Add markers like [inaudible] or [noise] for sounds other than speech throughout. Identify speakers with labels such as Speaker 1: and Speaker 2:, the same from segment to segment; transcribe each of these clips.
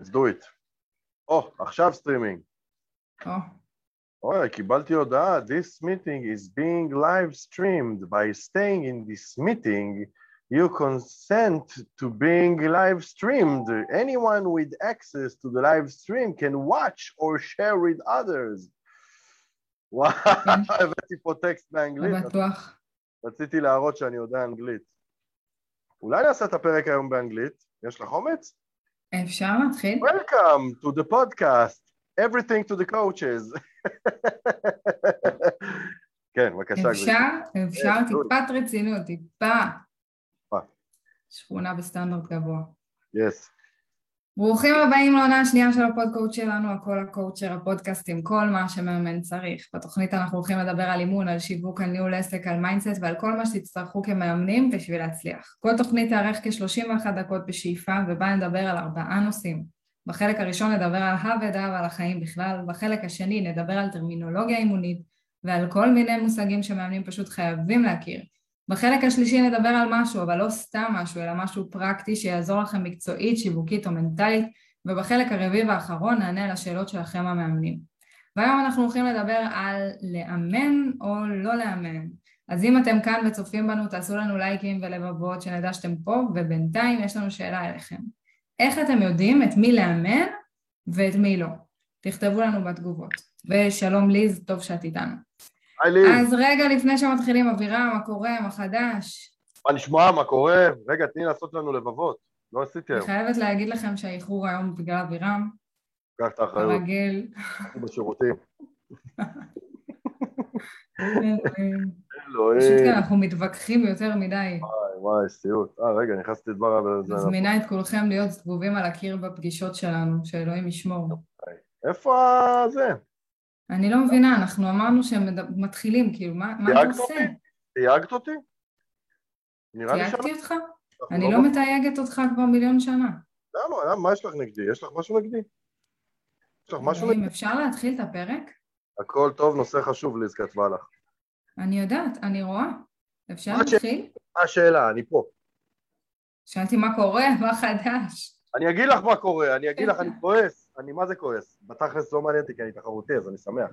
Speaker 1: let's do it. או, oh, עכשיו סטרימינג.
Speaker 2: או,
Speaker 1: אוי, קיבלתי הודעה, this meeting is being live streamed by staying in this meeting you consent to being live streamed. Anyone with access to the live stream can watch or share with others. וואו, [laughs] הבאתי פה טקסט באנגלית,
Speaker 2: לא בטוח.
Speaker 1: רציתי להראות שאני יודע אנגלית. אולי נעשה את הפרק היום באנגלית? יש לך אומץ?
Speaker 2: אפשר להתחיל?
Speaker 1: Welcome to the podcast, everything to the coaches. [laughs] כן, בבקשה. גברתי.
Speaker 2: אפשר? אפשר
Speaker 1: כן,
Speaker 2: טיפת רצינות, טיפה.
Speaker 1: טיפה.
Speaker 2: שכונה בסטנדרט גבוה.
Speaker 1: Yes.
Speaker 2: ברוכים הבאים לעונה השנייה של הפודקאסט שלנו, הכל ל coacher, הפודקאסט עם כל מה שמאמן צריך. בתוכנית אנחנו הולכים לדבר על אימון, על שיווק, על ניהול עסק, על mindset ועל כל מה שתצטרכו כמאמנים בשביל להצליח. כל תוכנית תארך כ-31 דקות בשאיפה ובה נדבר על ארבעה נושאים. בחלק הראשון נדבר על הוודא ועל החיים בכלל, בחלק השני נדבר על טרמינולוגיה אימונית ועל כל מיני מושגים שמאמנים פשוט חייבים להכיר. בחלק השלישי נדבר על משהו, אבל לא סתם משהו, אלא משהו פרקטי שיעזור לכם מקצועית, שיווקית או מנטלית, ובחלק הרביעי והאחרון נענה על השאלות שלכם המאמנים. והיום אנחנו הולכים לדבר על לאמן או לא לאמן. אז אם אתם כאן וצופים בנו, תעשו לנו לייקים ולבבות שנדע שאתם פה, ובינתיים יש לנו שאלה אליכם. איך אתם יודעים את מי לאמן ואת מי לא? תכתבו לנו בתגובות. ושלום ליז, טוב שאת איתנו.
Speaker 1: היי
Speaker 2: אז רגע לפני שמתחילים, אווירה, מה קורה, מה חדש?
Speaker 1: מה נשמע, מה קורה? רגע, תני לעשות לנו לבבות. לא עשיתי
Speaker 2: אני
Speaker 1: היום,
Speaker 2: חייבת להגיד לכם שהאיחור היום בגלל אבירם,
Speaker 1: קח את האחריות. אנחנו בשירותים. [laughs]
Speaker 2: אלוהים. פשוט כי אנחנו מתווכחים יותר מדי.
Speaker 1: וואי וואי, סיוט. אה, רגע, נכנסתי לדבר על זה.
Speaker 2: מזמינה את כולכם להיות זבובים על הקיר בפגישות שלנו, שאלוהים ישמור.
Speaker 1: איפה זה?
Speaker 2: אני לא מבינה, אנחנו אמרנו שהם מתחילים, כאילו, מה מה אתה עושה?
Speaker 1: תייגת אותי? נראה לי
Speaker 2: תייגתי אותך? אני לא מתייגת אותך כבר מיליון שנה.
Speaker 1: למה? למה? מה יש לך נגדי? יש לך משהו נגדי? יש לך משהו נגדי?
Speaker 2: אפשר להתחיל את הפרק?
Speaker 1: הכל טוב, נושא חשוב, ליז כתבה לך.
Speaker 2: אני יודעת, אני רואה. אפשר להתחיל?
Speaker 1: מה השאלה? אני פה.
Speaker 2: שאלתי מה קורה, [laughs] מה חדש?
Speaker 1: אני אגיד לך מה קורה, אני אגיד לך, אני כועס. אני מה זה כועס? בתכלס לא מעניין אותי כי אני תחרותי, אז אני שמח.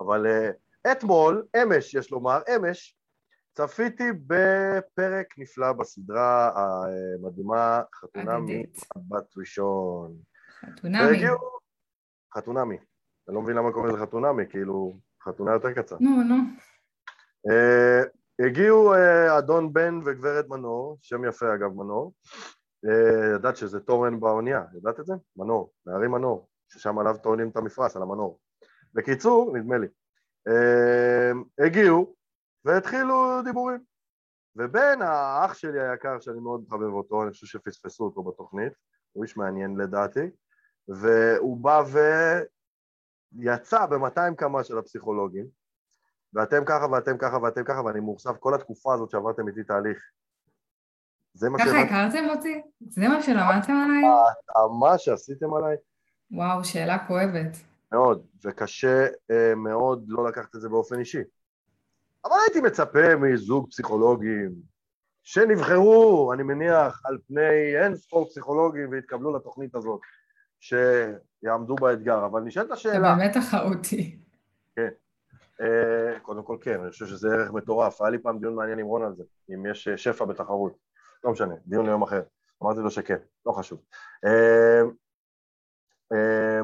Speaker 1: אבל uh, אתמול, אמש, יש לומר, אמש, צפיתי בפרק נפלא בסדרה המדהימה חתונה
Speaker 2: אגדית.
Speaker 1: מבת ראשון.
Speaker 2: חתונמי.
Speaker 1: חתונמי. אני לא מבין למה קוראים לזה חתונמי, כאילו, חתונה יותר קצר.
Speaker 2: נו, נו.
Speaker 1: Uh, הגיעו uh, אדון בן וגברת מנור, שם יפה אגב מנור, ידעת שזה תורן באונייה, ידעת את זה? מנור, נערי מנור, ששם עליו טוענים את המפרש, על המנור. בקיצור, נדמה לי, uh, הגיעו והתחילו דיבורים. ובן האח שלי היקר, שאני מאוד מחבב אותו, אני חושב שפספסו אותו בתוכנית, הוא איש מעניין לדעתי, והוא בא ויצא ב-200 כמה של הפסיכולוגים, ואתם ככה ואתם ככה ואתם ככה, ואני מאוכזב כל התקופה הזאת שעברתם איתי תהליך. זה מה
Speaker 2: ככה הכרתם אותי? זה מה שלמדתם עליי?
Speaker 1: מה שעשיתם עליי,
Speaker 2: וואו, שאלה כואבת.
Speaker 1: מאוד, וקשה אה, מאוד לא לקחת את זה באופן אישי. אבל הייתי מצפה מזוג פסיכולוגים שנבחרו, אני מניח, על פני אין ספור פסיכולוגים והתקבלו לתוכנית הזאת, שיעמדו באתגר, אבל נשאלת
Speaker 2: אתה
Speaker 1: השאלה,
Speaker 2: באמת תחרותי.
Speaker 1: אה, קודם כל כן, אני חושב שזה ערך מטורף, היה לי פעם דיון מעניין עם רון על זה, אם יש אה, שפע בתחרות, לא משנה, דיון ליום אחר, אמרתי לו שכן, לא חשוב. אה, אה,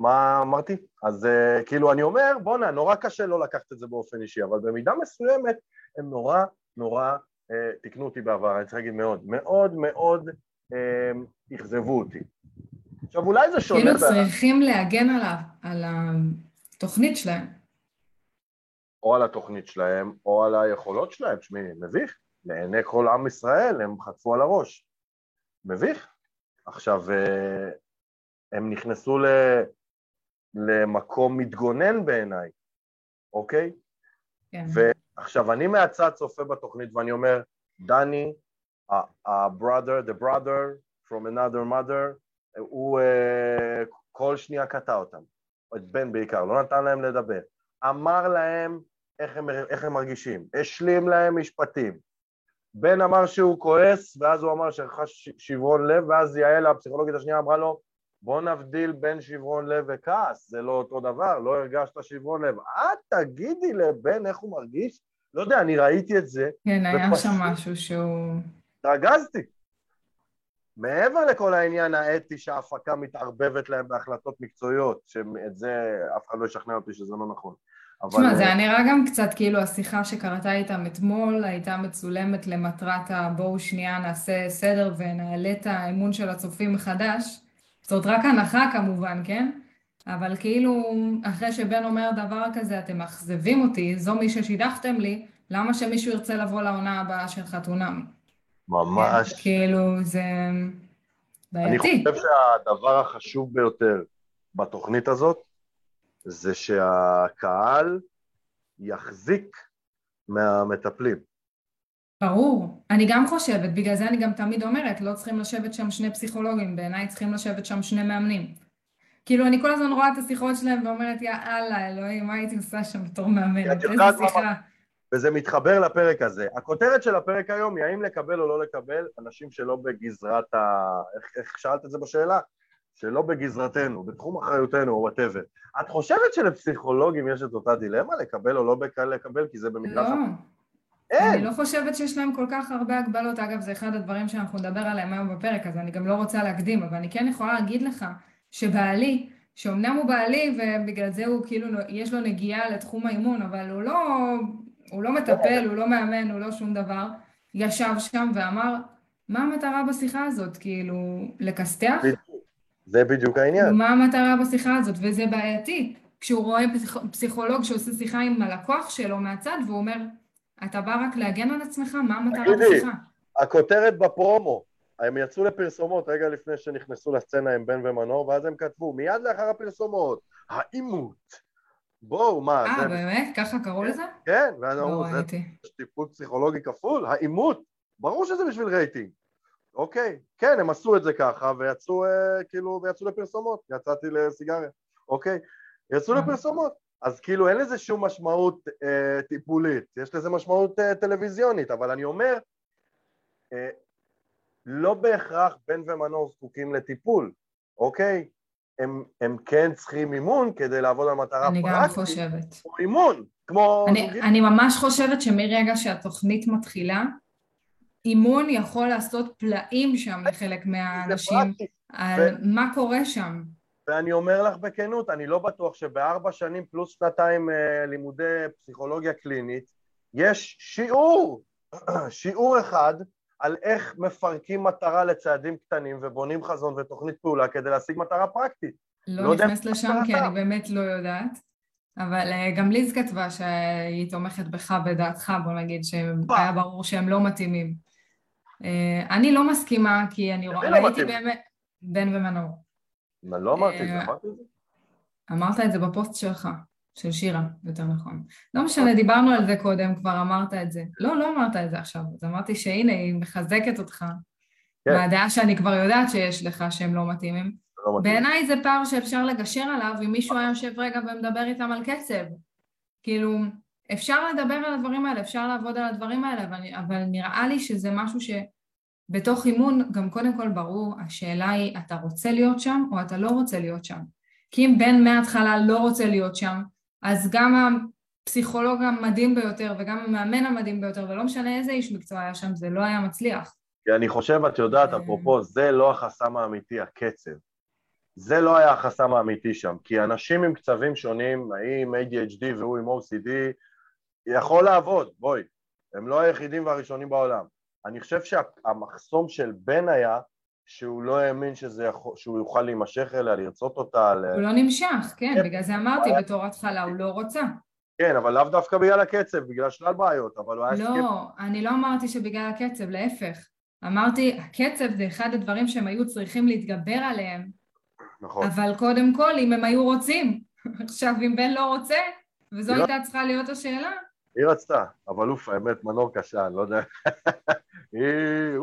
Speaker 1: מה אמרתי? אז אה, כאילו אני אומר, בואנה, נורא קשה לא לקחת את זה באופן אישי, אבל במידה מסוימת הם נורא נורא, תקנו אותי בעבר, אני צריך להגיד מאוד, מאוד מאוד אכזבו אותי. עכשיו אולי זה שונה,
Speaker 2: כאילו צריכים להגן על התוכנית שלהם.
Speaker 1: או על התוכנית שלהם, או על היכולות שלהם, תשמעי, מביך, לעיני כל עם ישראל הם חטפו על הראש, מביך. עכשיו, אה, הם נכנסו ל... למקום מתגונן בעיניי, אוקיי?
Speaker 2: כן.
Speaker 1: ועכשיו, אני מהצד צופה בתוכנית ואני אומר, דני, ה-brother, the brother from another mother, הוא uh, כל שנייה קטע אותם, את בן בעיקר, לא נתן להם לדבר, אמר להם איך הם, איך הם מרגישים, השלים להם משפטים. בן אמר שהוא כועס, ואז הוא אמר שחש שברון לב, ואז יעל, הפסיכולוגית השנייה, אמרה לו, בוא נבדיל בין שברון לב וכעס, זה לא אותו דבר, לא הרגשת שברון לב. את תגידי לבן איך הוא מרגיש? לא יודע, אני ראיתי את זה.
Speaker 2: כן, היה שם משהו שהוא...
Speaker 1: התרגזתי. מעבר לכל העניין האתי שההפקה מתערבבת להם בהחלטות מקצועיות, שאת זה אף אחד לא ישכנע אותי שזה לא נכון.
Speaker 2: תשמע, זה היה נראה גם קצת כאילו השיחה שקרתה איתם אתמול הייתה מצולמת למטרת הבואו שנייה נעשה סדר ונעלה את האמון של הצופים מחדש. זאת רק הנחה כמובן, כן? אבל כאילו, אחרי שבן אומר דבר כזה, אתם מאכזבים אותי, זו מי ששידכתם לי, למה שמישהו ירצה לבוא לעונה הבאה של חתונמי?
Speaker 1: ממש.
Speaker 2: כן, כאילו, זה בעייתי.
Speaker 1: אני חושב שהדבר החשוב ביותר בתוכנית הזאת, זה שהקהל יחזיק מהמטפלים.
Speaker 2: ברור. אני גם חושבת, בגלל זה אני גם תמיד אומרת, לא צריכים לשבת שם שני פסיכולוגים, בעיניי צריכים לשבת שם שני מאמנים. כאילו, אני כל הזמן רואה את השיחות שלהם ואומרת, יא אללה, אלוהים, מה הייתי עושה שם בתור מאמנת? איזה שיחה.
Speaker 1: וזה מתחבר לפרק הזה. הכותרת של הפרק היום היא האם לקבל או לא לקבל אנשים שלא בגזרת ה... איך, איך שאלת את זה בשאלה? שלא בגזרתנו, בתחום אחריותנו או וואטאבר. את חושבת שלפסיכולוגים יש את אותה דילמה, לקבל או לא לקבל, כי זה במגרש...
Speaker 2: לא. אין. אני לא חושבת שיש להם כל כך הרבה הגבלות. אגב, זה אחד הדברים שאנחנו נדבר עליהם היום בפרק, אז אני גם לא רוצה להקדים, אבל אני כן יכולה להגיד לך שבעלי, שאומנם הוא בעלי ובגלל זה הוא כאילו, יש לו נגיעה לתחום האימון, אבל הוא לא, הוא לא מטפל, הוא לא מאמן, הוא לא שום דבר, ישב שם ואמר, מה המטרה בשיחה הזאת? כאילו, לכסתח?
Speaker 1: זה בדיוק העניין.
Speaker 2: מה המטרה בשיחה הזאת? וזה בעייתי. כשהוא רואה פסיכולוג שעושה שיחה עם הלקוח שלו מהצד, והוא אומר, אתה בא רק להגן על עצמך? מה המטרה בשיחה?
Speaker 1: הכותרת בפרומו, הם יצאו לפרסומות רגע לפני שנכנסו לסצנה עם בן ומנור, ואז הם כתבו, מיד לאחר הפרסומות, העימות. בואו, מה,
Speaker 2: אה, באמת? ככה קראו לזה?
Speaker 1: כן, ואז אמרו, זה טיפול פסיכולוגי כפול, העימות, ברור שזה בשביל רייטינג. אוקיי, כן, הם עשו את זה ככה, ויצאו, אה, כאילו, ויצאו לפרסומות, יצאתי לסיגריה, אוקיי? יצאו. לפרסומות. אז כאילו אין לזה שום משמעות אה, טיפולית, יש לזה משמעות אה, טלוויזיונית, אבל אני אומר, אה, לא בהכרח בן ומנור זקוקים לטיפול, אוקיי? הם, הם כן צריכים אימון כדי לעבוד על מטרה
Speaker 2: פרקטית. אני גם חושבת.
Speaker 1: כמו אימון, כמו...
Speaker 2: אני, אני ממש חושבת שמרגע שהתוכנית מתחילה, אימון יכול לעשות פלאים שם לחלק מהאנשים על ו... מה קורה שם.
Speaker 1: ואני אומר לך בכנות, אני לא בטוח שבארבע שנים פלוס שנתיים אה, לימודי פסיכולוגיה קלינית יש שיעור, [clears throat] שיעור אחד על איך מפרקים מטרה לצעדים קטנים ובונים חזון ותוכנית פעולה כדי להשיג מטרה פרקטית.
Speaker 2: לא, לא נכנס לשם כי אני באמת לא יודעת, אבל אה, גם ליז כתבה שהיא תומכת בך בדעתך, בוא נגיד, שהיה ברור שהם לא מתאימים. אה, אני לא מסכימה, כי אני רואה, לא ראיתי באמת, בן ומנור.
Speaker 1: לא אמרתי את זה, אה, אמרתי את זה?
Speaker 2: אמרת את זה בפוסט שלך, של שירה, יותר נכון. לא משנה, דיברנו על זה קודם, כבר אמרת את זה. לא, לא אמרת את זה עכשיו, אז אמרתי שהנה, היא מחזקת אותך. כן. מהדעה שאני כבר יודעת שיש לך שהם לא מתאימים. לא בעיניי זה פער שאפשר לגשר עליו אם מישהו היה יושב רגע ומדבר איתם על קצב. כאילו, אפשר לדבר על הדברים האלה, אפשר לעבוד על הדברים האלה, אבל, אבל נראה לי שזה משהו שבתוך אימון גם קודם כל ברור, השאלה היא אתה רוצה להיות שם או אתה לא רוצה להיות שם. כי אם בן מההתחלה לא רוצה להיות שם, אז גם הפסיכולוג המדהים ביותר וגם המאמן המדהים ביותר, ולא משנה איזה איש מקצוע היה שם, זה לא היה מצליח.
Speaker 1: כי אני חושב, את יודעת, אפרופו, זה לא החסם האמיתי, הקצב. זה לא היה החסם האמיתי שם, כי אנשים עם קצבים שונים, האם ADHD והוא עם OCD, יכול לעבוד, בואי, הם לא היחידים והראשונים בעולם. אני חושב שהמחסום של בן היה שהוא לא האמין שזה יכול, שהוא יוכל להימשך אליה, לרצות אותה.
Speaker 2: הוא ל... לא נמשך, כן, כן, בגלל זה אמרתי היה... בתור התחלה, הוא לא רוצה.
Speaker 1: כן, אבל לאו דווקא בגלל הקצב, בגלל שלל בעיות, אבל הוא היה
Speaker 2: לא, סקפט. לא, אני לא אמרתי שבגלל הקצב, להפך. אמרתי, הקצב זה אחד הדברים שהם היו צריכים להתגבר עליהם.
Speaker 1: נכון.
Speaker 2: אבל קודם כל, אם הם היו רוצים. [laughs] עכשיו, אם בן לא רוצה, וזו לא- הייתה צריכה להיות השאלה,
Speaker 1: היא רצתה, אבל אוף, האמת, מנור קשה, אני לא יודע. [laughs] היא...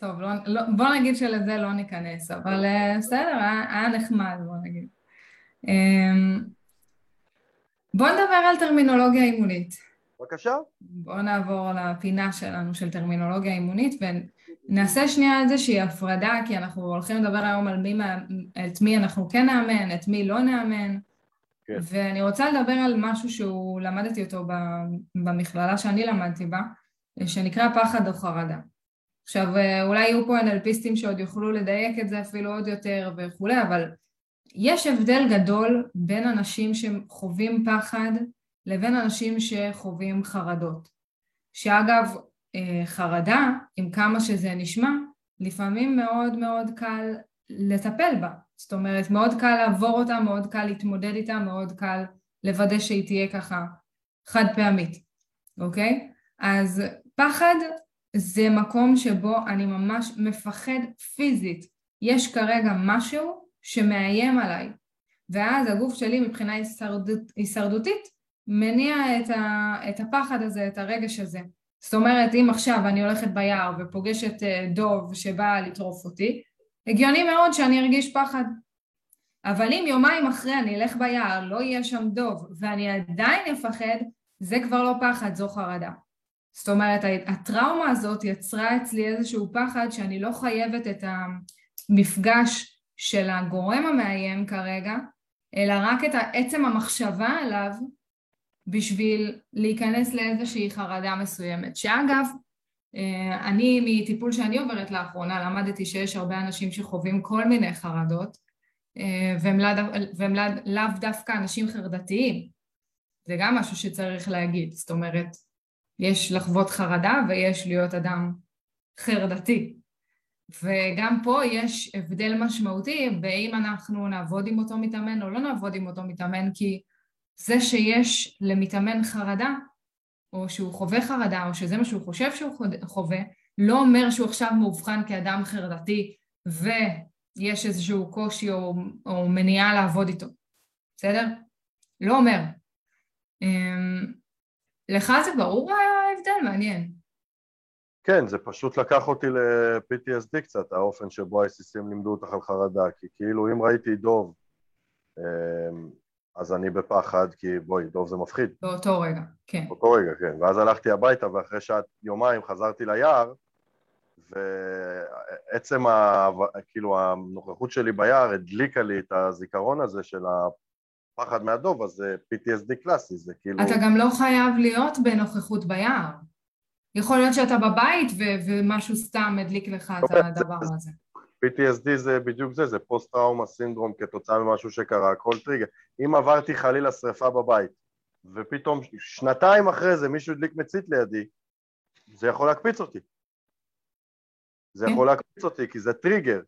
Speaker 2: טוב, לא, לא, בוא נגיד שלזה לא ניכנס, אבל uh, בסדר, היה, היה נחמד, בוא נגיד. Um, בוא נדבר על טרמינולוגיה אימונית.
Speaker 1: בבקשה.
Speaker 2: בוא נעבור לפינה שלנו של טרמינולוגיה אימונית, נעשה שנייה איזושהי הפרדה, כי אנחנו הולכים לדבר היום על מי, את מי אנחנו כן נאמן, את מי לא נאמן. כן. ואני רוצה לדבר על משהו שהוא, למדתי אותו במכללה שאני למדתי בה, שנקרא פחד או חרדה. עכשיו, אולי יהיו פה NLPיסטים שעוד יוכלו לדייק את זה אפילו עוד יותר וכולי, אבל יש הבדל גדול בין אנשים שחווים פחד לבין אנשים שחווים חרדות. שאגב, אה, חרדה, עם כמה שזה נשמע, לפעמים מאוד מאוד קל לטפל בה. זאת אומרת, מאוד קל לעבור אותה, מאוד קל להתמודד איתה, מאוד קל לוודא שהיא תהיה ככה חד פעמית, אוקיי? אז פחד זה מקום שבו אני ממש מפחד פיזית. יש כרגע משהו שמאיים עליי, ואז הגוף שלי מבחינה הישרדות, הישרדותית מניע את, ה, את הפחד הזה, את הרגש הזה. זאת אומרת, אם עכשיו אני הולכת ביער ופוגשת אה, דוב שבא לטרוף אותי, הגיוני מאוד שאני ארגיש פחד. אבל אם יומיים אחרי אני אלך ביער, לא יהיה שם דוב, ואני עדיין אפחד, זה כבר לא פחד, זו חרדה. זאת אומרת, הטראומה הזאת יצרה אצלי איזשהו פחד שאני לא חייבת את המפגש של הגורם המאיים כרגע, אלא רק את עצם המחשבה עליו בשביל להיכנס לאיזושהי חרדה מסוימת. שאגב, אני מטיפול שאני עוברת לאחרונה למדתי שיש הרבה אנשים שחווים כל מיני חרדות אה, והם, לא, לא, דווקא אנשים חרדתיים. זה גם משהו שצריך להגיד זאת אומרת יש לחוות חרדה ויש להיות אדם חרדתי. וגם פה יש הבדל משמעותי באם אנחנו נעבוד עם אותו מתאמן או לא נעבוד עם אותו מתאמן כי זה שיש למתאמן חרדה, או שהוא חווה חרדה, או שזה מה שהוא חושב שהוא חווה, לא אומר שהוא עכשיו מאובחן כאדם חרדתי ויש איזשהו קושי או, או מניעה לעבוד איתו, בסדר? לא אומר. אמ, לך זה ברור ההבדל? מעניין.
Speaker 1: כן, זה פשוט לקח אותי ל-PTSD קצת, האופן שבו ה-ICCM לימדו אותך על חרדה, כי כאילו אם ראיתי דוב אמ, אז אני בפחד, כי בואי, דוב זה מפחיד.
Speaker 2: באותו רגע, כן.
Speaker 1: באותו רגע, כן. ואז הלכתי הביתה, ואחרי שעת יומיים חזרתי ליער, ועצם, ה... כאילו, הנוכחות שלי ביער הדליקה לי את הזיכרון הזה של הפחד מהדוב, אז זה PTSD קלאסי, זה כאילו...
Speaker 2: אתה גם לא חייב להיות בנוכחות ביער. יכול להיות שאתה בבית ו- ומשהו סתם הדליק לך את הדבר הזה.
Speaker 1: PTSD זה בדיוק זה, זה פוסט טראומה סינדרום כתוצאה ממשהו שקרה, כל טריגר. אם עברתי חלילה שריפה בבית, ופתאום שנתיים אחרי זה מישהו הדליק מצית לידי, זה יכול להקפיץ אותי. זה כן. יכול להקפיץ אותי, כי זה טריגר.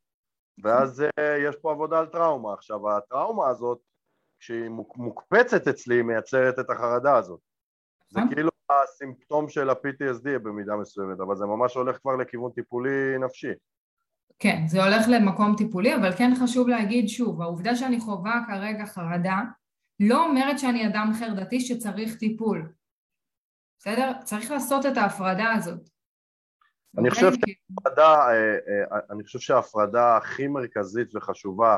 Speaker 1: ואז אה, יש פה עבודה על טראומה. עכשיו, הטראומה הזאת, כשהיא מוקפצת אצלי, היא מייצרת את החרדה הזאת. זה נכון. כאילו הסימפטום של ה-PTSD במידה מסוימת, אבל זה ממש הולך כבר לכיוון טיפולי נפשי.
Speaker 2: כן, זה הולך למקום טיפולי, אבל כן חשוב להגיד שוב, העובדה שאני חווה כרגע חרדה לא אומרת שאני אדם חרדתי שצריך טיפול. בסדר? צריך לעשות את ההפרדה הזאת.
Speaker 1: אני חושב, שההפרדה, אה, אה, אני חושב שההפרדה הכי מרכזית וחשובה,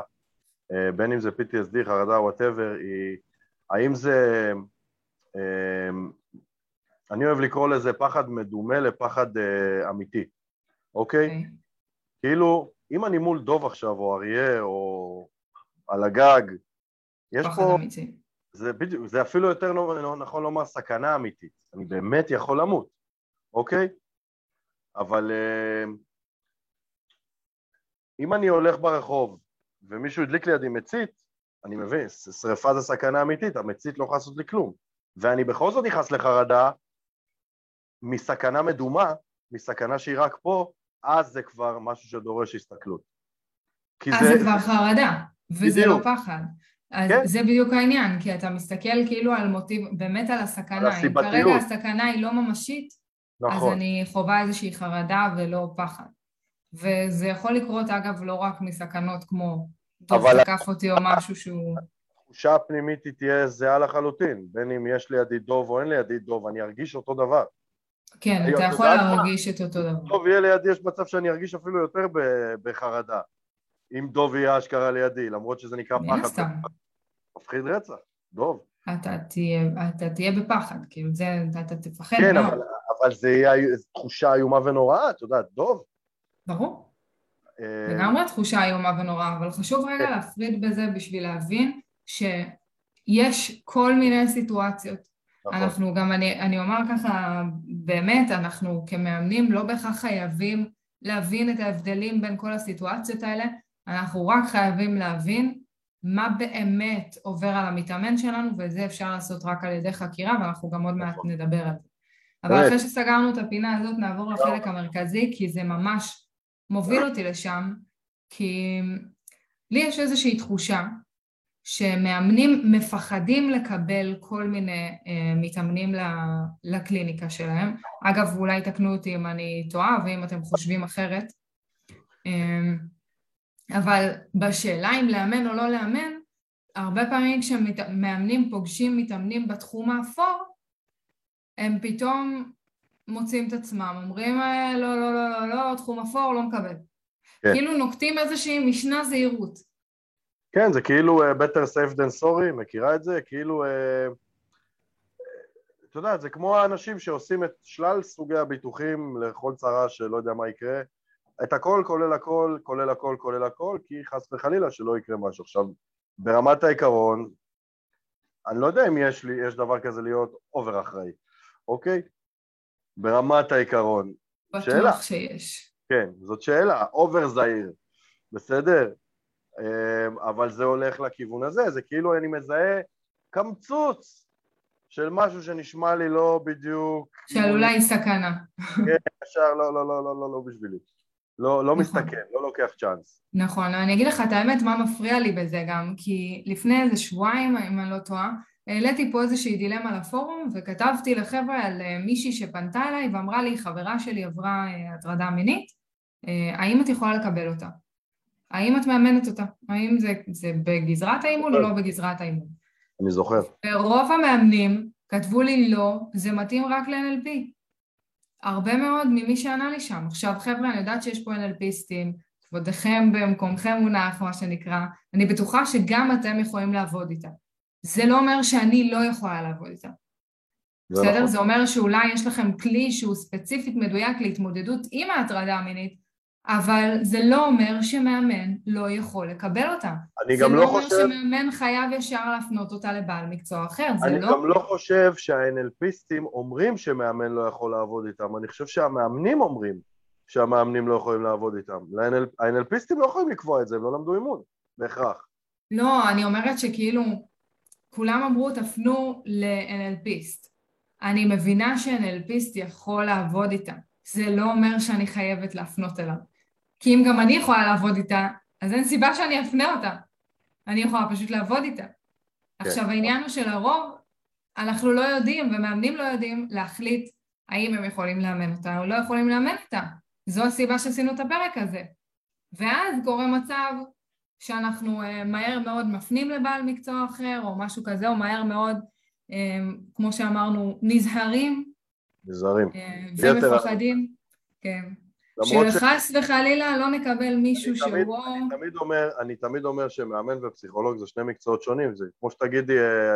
Speaker 1: אה, בין אם זה PTSD, חרדה, whatever, היא האם זה, אני אוהב לקרוא לזה פחד מדומה לפחד אמיתי, אוקיי? Okay. כאילו, אם אני מול דוב עכשיו, או אריה, או על הגג, יש פה... אמיתי. זה בדיוק, זה אפילו יותר לא, נכון לומר סכנה אמיתית. אני באמת יכול למות, אוקיי? אבל אה, אם אני הולך ברחוב ומישהו הדליק לידי מצית, אני מבין, שריפה זה סכנה אמיתית, המצית לא יכולה לעשות לי כלום. ואני בכל זאת נכנס לחרדה מסכנה מדומה, מסכנה שהיא רק פה, אז זה כבר משהו שדורש הסתכלות.
Speaker 2: אז זה, זה כבר חרדה, וזה לא בדיוק. לא פחד. אז כן? זה בדיוק העניין, כי אתה מסתכל כאילו על מוטיב, באמת על הסכנה. על הסיבתיות. אם כרגע הסכנה היא לא ממשית, נכון. אז אני חווה איזושהי חרדה ולא פחד. וזה יכול לקרות אגב לא רק מסכנות כמו טוב תקף אותי או משהו שהוא...
Speaker 1: התחושה הפנימית היא תהיה זהה לחלוטין, בין אם יש לידי דוב או אין לידי דוב, אני ארגיש אותו דבר.
Speaker 2: כן, אתה יכול להרגיש את אותו דבר.
Speaker 1: דוב יהיה לידי, יש מצב שאני ארגיש אפילו יותר בחרדה. אם דוב יהיה אשכרה לידי, למרות שזה נקרא פחד. מפחיד רצח, דוב.
Speaker 2: אתה תהיה, אתה תהיה בפחד, כאילו זה, אתה תפחד
Speaker 1: כן. כן, אבל, אבל זה יהיה תחושה איומה ונוראה, את יודעת, דוב.
Speaker 2: ברור.
Speaker 1: אה,
Speaker 2: לגמרי תחושה איומה ונוראה, אבל חשוב רגע
Speaker 1: כן.
Speaker 2: להפריד בזה בשביל להבין שיש כל מיני סיטואציות.
Speaker 1: נכון.
Speaker 2: אנחנו גם, אני, אני אומר ככה, באמת, אנחנו כמאמנים לא בהכרח חייבים להבין את ההבדלים בין כל הסיטואציות האלה, אנחנו רק חייבים להבין מה באמת עובר על המתאמן שלנו, ואת זה אפשר לעשות רק על ידי חקירה, ואנחנו גם עוד מעט
Speaker 1: נכון.
Speaker 2: נדבר על זה. אבל. אחרי שסגרנו את הפינה הזאת, נעבור לחלק המרכזי, כי זה ממש מוביל אותי לשם, כי לי יש איזושהי תחושה שמאמנים מפחדים לקבל כל מיני אה, מתאמנים לקליניקה שלהם. אגב, אולי תקנו אותי אם אני טועה ואם אתם חושבים אחרת. אה, אבל בשאלה אם לאמן או לא לאמן, הרבה פעמים כשמאמנים פוגשים מתאמנים בתחום האפור, הם פתאום מוצאים את עצמם, אומרים "אה, לא, לא, לא, לא, לא, תחום אפור, לא מקבל.
Speaker 1: כן.
Speaker 2: כאילו נוקטים איזושהי משנה זהירות.
Speaker 1: כן, זה כאילו uh, better safe than sorry, מכירה את זה? כאילו, uh, את יודעת, זה כמו האנשים שעושים את שלל סוגי הביטוחים לכל צרה שלא יודע מה יקרה, את הכל כולל הכל, כולל הכל, כולל הכל, כי חס וחלילה שלא יקרה משהו. עכשיו, ברמת העיקרון, אני לא יודע אם יש לי, יש דבר כזה להיות אובר אחראי, אוקיי? ברמת העיקרון, שאלה.
Speaker 2: בטוח שיש.
Speaker 1: כן, זאת שאלה, אובר זהיר, בסדר? אמ, אבל זה הולך לכיוון הזה, זה כאילו אני מזהה קמצוץ של משהו שנשמע לי לא בדיוק...
Speaker 2: שעלולה היא סכנה.
Speaker 1: כן, ישר לא, לא, לא, לא, לא, לא בשבילי. לא, לא
Speaker 2: נכון.
Speaker 1: מסתכן, לא לוקח צ'אנס.
Speaker 2: נכון, אני אגיד לך את האמת מה מפריע לי בזה גם, כי לפני איזה שבועיים, אם אני לא טועה, העליתי פה איזושהי דילמה לפורום וכתבתי לחבר'ה על אה, מישהי שפנתה אליי ואמרה לי, חברה שלי עברה אה, הטרדה מינית, אה, האם את יכולה לקבל אותה? האם את מאמנת אותה? האם זה, זה בגזרת האימון או לא בגזרת האימון?
Speaker 1: אני זוכר.
Speaker 2: ורוב המאמנים כתבו לי לא, זה מתאים רק ל-NLP. הרבה מאוד ממי שענה לי שם. עכשיו חבר'ה, אני יודעת שיש פה NLPיסטים, כבודכם במקומכם מונח, מה שנקרא, אני בטוחה שגם אתם יכולים לעבוד איתה. זה לא אומר שאני לא יכולה לעבוד איתה.
Speaker 1: זה
Speaker 2: בסדר?
Speaker 1: נכון.
Speaker 2: זה אומר שאולי יש לכם כלי שהוא ספציפית מדויק להתמודדות עם ההטרדה המינית, אבל זה לא אומר שמאמן לא יכול לקבל אותה.
Speaker 1: אני
Speaker 2: זה
Speaker 1: גם
Speaker 2: לא
Speaker 1: לא
Speaker 2: אומר
Speaker 1: חושב...
Speaker 2: שמאמן חייב ישר להפנות אותה לבעל מקצוע אחר, זה
Speaker 1: אני
Speaker 2: לא...
Speaker 1: גם לא חושב שה-NLPיסטים אומרים שמאמן לא יכול לעבוד איתם, אני חושב שהמאמנים אומרים שהמאמנים לא יכולים לעבוד איתם. ה-NLPיסטים לא יכולים לקבוע את זה, הם לא למדו אימון, בהכרח.
Speaker 2: לא, אני אומרת שכאילו, כולם אמרו תפנו ל-NLPיסט. אני מבינה ש-NLPיסט יכול לעבוד איתה. זה לא אומר שאני חייבת להפנות אליו. כי אם גם אני יכולה לעבוד איתה, אז אין סיבה שאני אפנה אותה. אני יכולה פשוט לעבוד איתה. עכשיו העניין הוא שלרוב אנחנו לא יודעים ומאמנים לא יודעים להחליט האם הם יכולים לאמן אותה או לא יכולים לאמן אותה. זו הסיבה שעשינו את הפרק הזה. ואז קורה מצב שאנחנו uh, מהר מאוד מפנים לבעל מקצוע אחר או משהו כזה, או מהר מאוד, um, כמו שאמרנו, נזהרים
Speaker 1: נזהרים. ביתר
Speaker 2: ומפחדים. כן.
Speaker 1: ש...
Speaker 2: שחס וחלילה לא נקבל מישהו
Speaker 1: תמיד-
Speaker 2: שהוא...
Speaker 1: אני תמיד אומר, אני תמיד אומר שמאמן ופסיכולוג זה שני מקצועות שונים, זה כמו שתגידי, אה,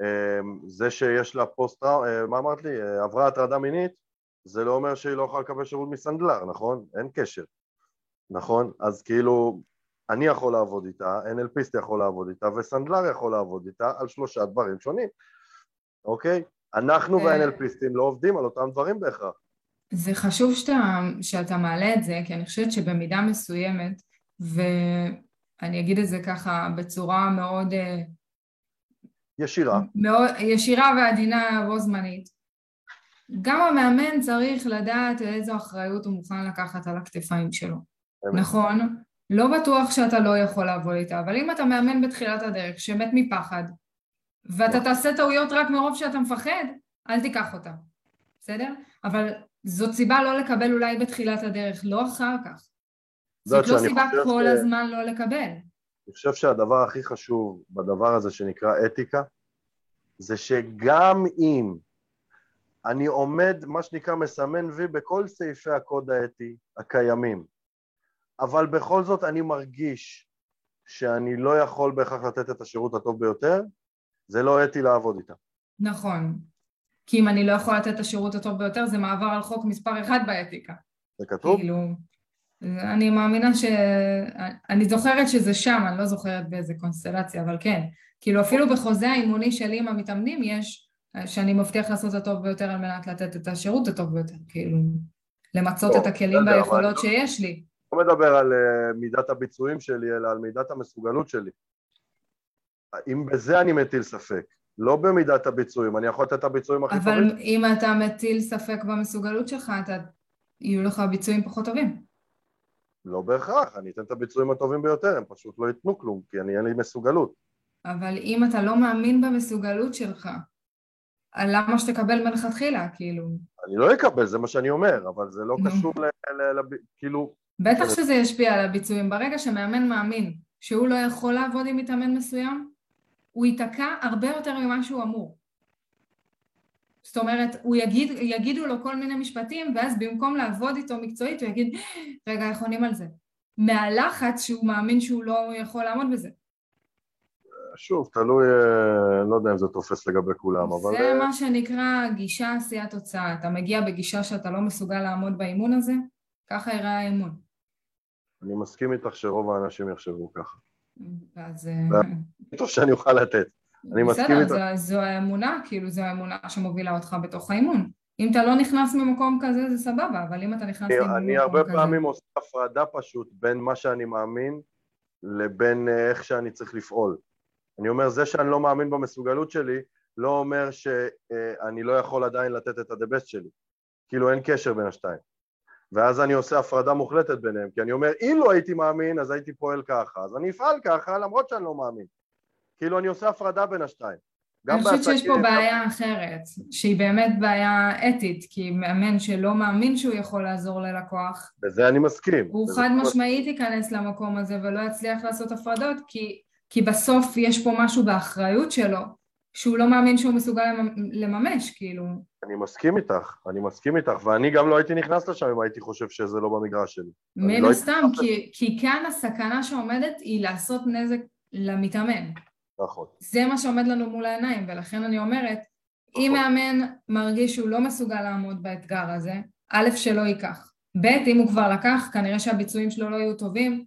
Speaker 1: אה, זה שיש לה פוסט טראומה, מה אמרת לי, אה, עברה הטרדה מינית, זה לא אומר שהיא לא יכולה לקבל שירות מסנדלר, נכון? אין קשר, נכון? אז כאילו, אני יכול לעבוד איתה, NLPיסט יכול לעבוד איתה, וסנדלר יכול לעבוד איתה על שלושה דברים שונים, אוקיי? אנחנו
Speaker 2: אה.
Speaker 1: וה-NLPיסטים לא עובדים על אותם דברים בהכרח.
Speaker 2: זה חשוב שאתה, שאתה מעלה את זה, כי אני חושבת שבמידה מסוימת, ואני אגיד את זה ככה בצורה מאוד, אה,
Speaker 1: ישירה.
Speaker 2: מאוד ישירה ועדינה בו זמנית, גם המאמן צריך לדעת איזו אחריות הוא מוכן לקחת על הכתפיים שלו.
Speaker 1: אמת.
Speaker 2: נכון? לא בטוח שאתה לא יכול לעבוד איתה, אבל אם אתה מאמן בתחילת הדרך שמת מפחד, ואתה
Speaker 1: נכון.
Speaker 2: תעשה טעויות רק מרוב שאתה מפחד, אל תיקח אותה, בסדר? אבל זאת סיבה לא לקבל אולי בתחילת הדרך, לא אחר כך. זאת לא
Speaker 1: שאני
Speaker 2: סיבה
Speaker 1: חושב
Speaker 2: כל
Speaker 1: ש-
Speaker 2: הזמן לא לקבל.
Speaker 1: אני חושב שהדבר הכי חשוב בדבר הזה שנקרא אתיקה, זה שגם אם אני עומד, מה שנקרא, מסמן וי בכל סעיפי הקוד האתי הקיימים, אבל בכל זאת אני מרגיש שאני לא יכול בהכרח לתת את השירות הטוב ביותר, זה לא אתי לעבוד איתה.
Speaker 2: נכון. כי אם אני לא יכולה לתת את השירות הטוב ביותר, זה מעבר על חוק מספר אחד באתיקה.
Speaker 1: זה כתוב?
Speaker 2: כאילו, אני מאמינה ש... אני זוכרת שזה שם, אני לא זוכרת באיזה קונסטלציה, אבל כן. כאילו אפילו בחוזה האימוני שלי עם המתאמנים יש שאני מבטיח לעשות את הטוב ביותר על מנת לתת את השירות הטוב ביותר, כאילו למצות את הכלים והיכולות לא- שיש לי.
Speaker 1: לא מדבר על אה, מידת הביצועים שלי, אלא על מידת המסוגלות שלי. אם בזה אני מטיל ספק, לא במידת הביצועים, אני יכול לתת את הביצועים הכי טובים.
Speaker 2: אבל אם אתה מטיל ספק במסוגלות שלך, אתה... יהיו לך ביצועים פחות טובים.
Speaker 1: לא בהכרח, אני אתן את הביצועים הטובים ביותר, הם פשוט לא ייתנו כלום, כי אני אין לי מסוגלות.
Speaker 2: אבל אם אתה לא מאמין במסוגלות שלך, למה שתקבל מלכתחילה, כאילו?
Speaker 1: אני לא אקבל, זה מה שאני אומר, אבל זה לא קשור ל... ל... ל... כאילו...
Speaker 2: בטח שזה ישפיע על הביצועים. ברגע שמאמן מאמין שהוא לא יכול לעבוד עם מתאמן מסוים, הוא ייתקע הרבה יותר ממה שהוא אמור. זאת אומרת, הוא יגיד, יגידו לו כל מיני משפטים, ואז במקום לעבוד איתו מקצועית, הוא יגיד, רגע, איך עונים על זה? מהלחץ שהוא מאמין שהוא לא יכול לעמוד בזה.
Speaker 1: שוב, תלוי, אה, לא יודע אם זה תופס לגבי כולם, אבל...
Speaker 2: זה אה, מה שנקרא גישה עשיית תוצאה. אתה מגיע בגישה שאתה לא מסוגל לעמוד באימון הזה, ככה יראה האימון.
Speaker 1: אני מסכים איתך שרוב האנשים יחשבו ככה.
Speaker 2: אז...
Speaker 1: טוב שאני אוכל לתת. אני מסכים איתך.
Speaker 2: בסדר, זו האמונה, כאילו זו האמונה שמובילה אותך בתוך האימון. אם אתה לא נכנס ממקום כזה זה סבבה, אבל אם אתה נכנס ממקום כזה...
Speaker 1: אני הרבה פעמים עושה הפרדה פשוט בין מה שאני מאמין לבין אה, איך שאני צריך לפעול. אני אומר, זה שאני לא מאמין במסוגלות שלי, לא אומר שאני לא יכול עדיין לתת את best שלי. כאילו אין קשר בין השתיים. ואז אני עושה הפרדה מוחלטת ביניהם, כי אני אומר, אילו הייתי מאמין, אז הייתי פועל ככה, אז אני אפעל ככה, למרות שאני לא מאמין. כאילו אני עושה הפרדה בין השתיים.
Speaker 2: אני חושבת שיש פה בעיה אחרת, שהיא באמת בעיה אתית, כי מאמן שלא מאמין שהוא יכול לעזור ללקוח,
Speaker 1: בזה אני מסכים.
Speaker 2: הוא חד משמעית ייכנס למקום הזה ולא יצליח לעשות הפרדות, כי כי בסוף יש פה משהו באחריות שלו שהוא לא מאמין שהוא מסוגל לממש, כאילו.
Speaker 1: אני מסכים איתך, אני מסכים איתך, ואני גם לא הייתי נכנס לשם אם הייתי חושב שזה לא במגרש שלי.
Speaker 2: מן לא הסתם, לא כי, כי כאן הסכנה שעומדת היא לעשות נזק למתאמן.
Speaker 1: נכון.
Speaker 2: זה מה שעומד לנו מול העיניים, ולכן אני אומרת, נכון. אם מאמן מרגיש שהוא לא מסוגל לעמוד באתגר הזה, א', שלא ייקח. ב', אם הוא כבר לקח, כנראה שהביצועים שלו לא יהיו טובים,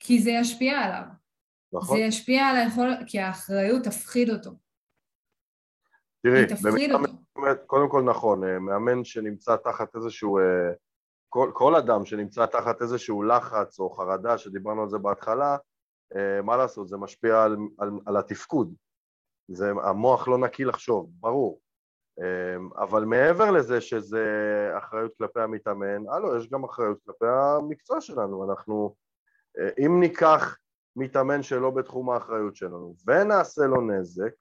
Speaker 2: כי זה ישפיע עליו. נכון. זה ישפיע על היכולת, כי האחריות תפחיד אותו.
Speaker 1: תראי, באמת, קודם כל נכון, אה, מאמן שנמצא תחת איזשהו, אה, כל, כל אדם שנמצא תחת איזשהו לחץ או חרדה, שדיברנו על זה בהתחלה, אה, מה לעשות, זה משפיע על, על, על התפקוד. זה, המוח לא נקי לחשוב, ברור. אבל מעבר לזה שזה אחריות כלפי המתאמן, הלו, יש גם אחריות כלפי המקצוע שלנו. אנחנו, אם ניקח מתאמן שלא בתחום האחריות שלנו, ונעשה לו נזק,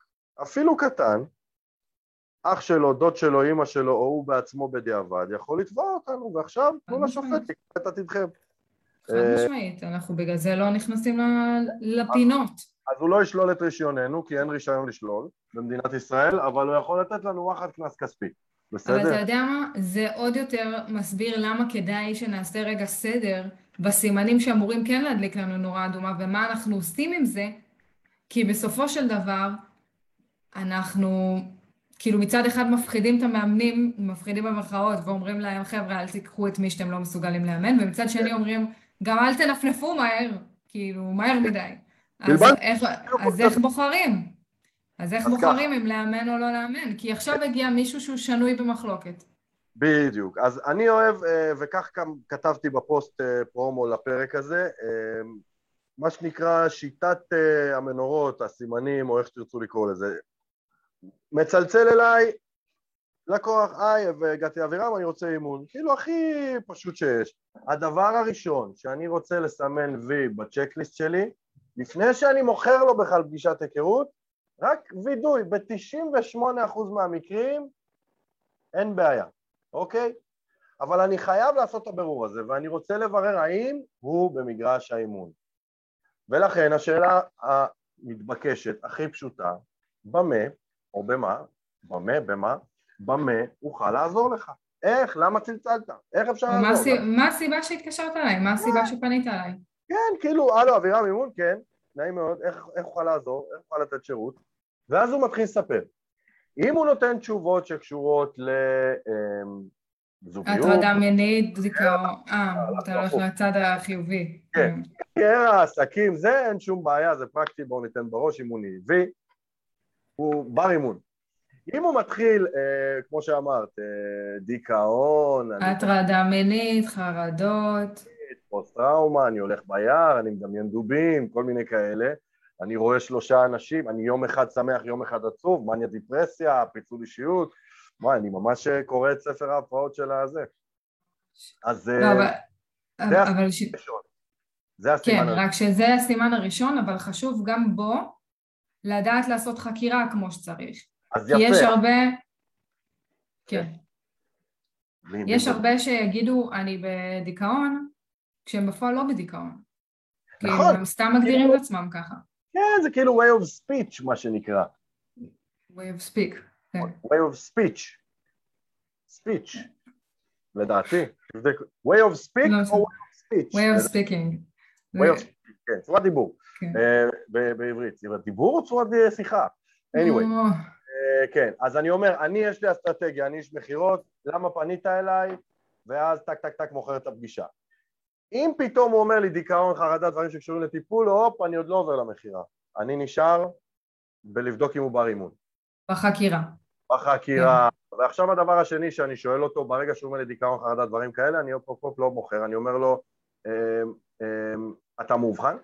Speaker 1: אפילו קטן, אח שלו, דוד שלו, אימא שלו, או הוא בעצמו בדיעבד, יכול לתבוע אותנו, ועכשיו תנו לשופט לקרוא את עתידכם.
Speaker 2: חד משמעית, אנחנו בגלל זה לא נכנסים לפינות.
Speaker 1: אז הוא לא ישלול את רישיוננו, כי אין רישיון לשלול במדינת ישראל, אבל הוא יכול לתת לנו וואחד קנס כספי. בסדר?
Speaker 2: אבל אתה יודע מה? זה עוד יותר מסביר למה כדאי שנעשה רגע סדר בסימנים שאמורים כן להדליק לנו נורה אדומה ומה אנחנו עושים עם זה, כי בסופו של דבר אנחנו כאילו מצד אחד מפחידים את המאמנים, מפחידים במרכאות ואומרים להם חבר'ה אל תיקחו את מי שאתם לא מסוגלים לאמן ומצד שני כן. אומרים גם אל תנפנפו מהר, כאילו מהר מדי. אז איך, אז איך בוחרים? אז איך בוחרים אם לאמן או לא לאמן? כי עכשיו הגיע מישהו שהוא שנוי במחלוקת.
Speaker 1: בדיוק. אז אני אוהב, אה, וכך גם כתבתי בפוסט אה, פרומו לפרק הזה, אה, מה שנקרא שיטת המנורות, הסימנים, או איך שתרצו לקרוא לזה. מצלצל אליי, לקוח, היי, והגעתי אבירם, אני רוצה אימון. כאילו הכי פשוט שיש. הדבר הראשון שאני רוצה לסמן וי בצ'קליסט שלי, לפני שאני מוכר לו בכלל פגישת היכרות, רק וידוי, ב-98% מהמקרים אין בעיה. אוקיי? אבל אני חייב לעשות את הבירור הזה, ואני רוצה לברר האם הוא במגרש האימון. ולכן השאלה המתבקשת, הכי פשוטה, במה, או במה, במה, במה, במה אוכל לעזור לך? איך? למה צלצלת? איך אפשר לעזור?
Speaker 2: הסיב... מה הסיבה שהתקשרת אליי? מה הסיבה שפנית אליי?
Speaker 1: כן, כאילו, הלו, אבירם אימון, כן, נעים מאוד, איך, איך אוכל לעזור? איך אוכל לתת שירות? ואז הוא מתחיל לספר. אם הוא נותן תשובות שקשורות ל... אמ.
Speaker 2: הטרדה מינית, דיכאון, אה, אתה הולך לצד החיובי.
Speaker 1: כן, קריירה, עסקים, זה אין שום בעיה, זה פרקטי, בואו ניתן בראש, אימוני. וי, הוא בר אימון. אם הוא מתחיל, אה, כמו שאמרת, אה, דיכאון, אני-
Speaker 2: הטרדה מינית, חרדות.
Speaker 1: פוסט טראומה, אני הולך ביער, אני מדמיין דובים, כל מיני כאלה. אני רואה שלושה אנשים, אני יום אחד שמח, יום אחד עצוב, מניה דיפרסיה, פיצול אישיות. וואי, אני ממש קורא את ספר ההפרעות של הזה. אז
Speaker 2: לא,
Speaker 1: אה,
Speaker 2: אבל...
Speaker 1: זה
Speaker 2: אבל ש...
Speaker 1: ראשון. זה
Speaker 2: כן,
Speaker 1: הסימן הראשון.
Speaker 2: רק שזה הסימן הראשון, אבל חשוב גם בו לדעת לעשות חקירה כמו שצריך.
Speaker 1: אז
Speaker 2: כי יש
Speaker 1: יפה.
Speaker 2: הרבה... כן.
Speaker 1: מי-
Speaker 2: יש הרבה שיגידו אני בדיכאון, כשהם בפועל לא בדיכאון. כאילו,
Speaker 1: נכון.
Speaker 2: הם סתם מגדירים את עצמם ככה.
Speaker 1: כן, זה כאילו way of speech, מה שנקרא.
Speaker 2: way of speak. כן.
Speaker 1: way of speech. speech. לדעתי. way of speak
Speaker 2: לא,
Speaker 1: או way of speech?
Speaker 2: way of speaking.
Speaker 1: way of speech, כן, צורת דיבור.
Speaker 2: כן.
Speaker 1: אה, בעברית. דיבור או צורת אה, שיחה? anyway.
Speaker 2: או,
Speaker 1: אה, כן, אז אני אומר, אני יש לי אסטרטגיה, אני איש מכירות, למה פנית אליי? ואז טק טק טק מוכר את הפגישה. אם פתאום הוא אומר לי דיכאון, חרדה, דברים שקשורים לטיפול, הופ, אני עוד לא עובר למכירה. אני נשאר בלבדוק אם הוא בר אימון.
Speaker 2: בחקירה.
Speaker 1: בחקירה. ועכשיו הדבר השני שאני שואל אותו, ברגע שהוא אומר לי דיכאון, חרדה, דברים כאלה, אני הופ הופ הופ לא מוכר, אני אומר לו, אמ, אמ, אתה מאובחן?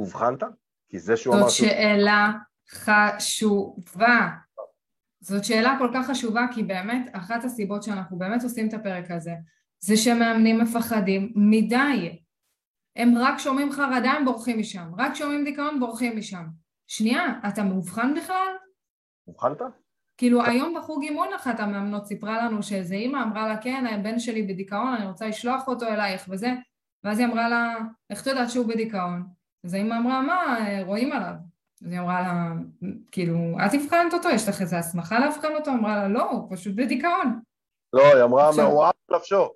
Speaker 1: אובחנת? כי זה שהוא אמר
Speaker 2: זאת. שאלה חשובה. זאת שאלה כל כך חשובה, כי באמת, אחת הסיבות שאנחנו באמת עושים את הפרק הזה, זה שמאמנים מפחדים מדי. הם רק שומעים חרדה, הם בורחים משם. רק שומעים דיכאון, בורחים משם. שנייה, אתה מאובחן בכלל?
Speaker 1: אובחנת?
Speaker 2: כאילו היום בחוג אימון אחת המאמנות סיפרה לנו שאיזה אימא אמרה לה כן הבן שלי בדיכאון אני רוצה לשלוח אותו אלייך וזה ואז היא אמרה לה איך את יודעת שהוא בדיכאון? אז האימא אמרה מה רואים עליו אז היא אמרה לה כאילו את אבחנת אותו יש לך איזה הסמכה לאבחן אותו? אמרה לה לא הוא פשוט בדיכאון
Speaker 1: לא, היא אמרה
Speaker 2: עכשיו-
Speaker 1: מעורב נפשו.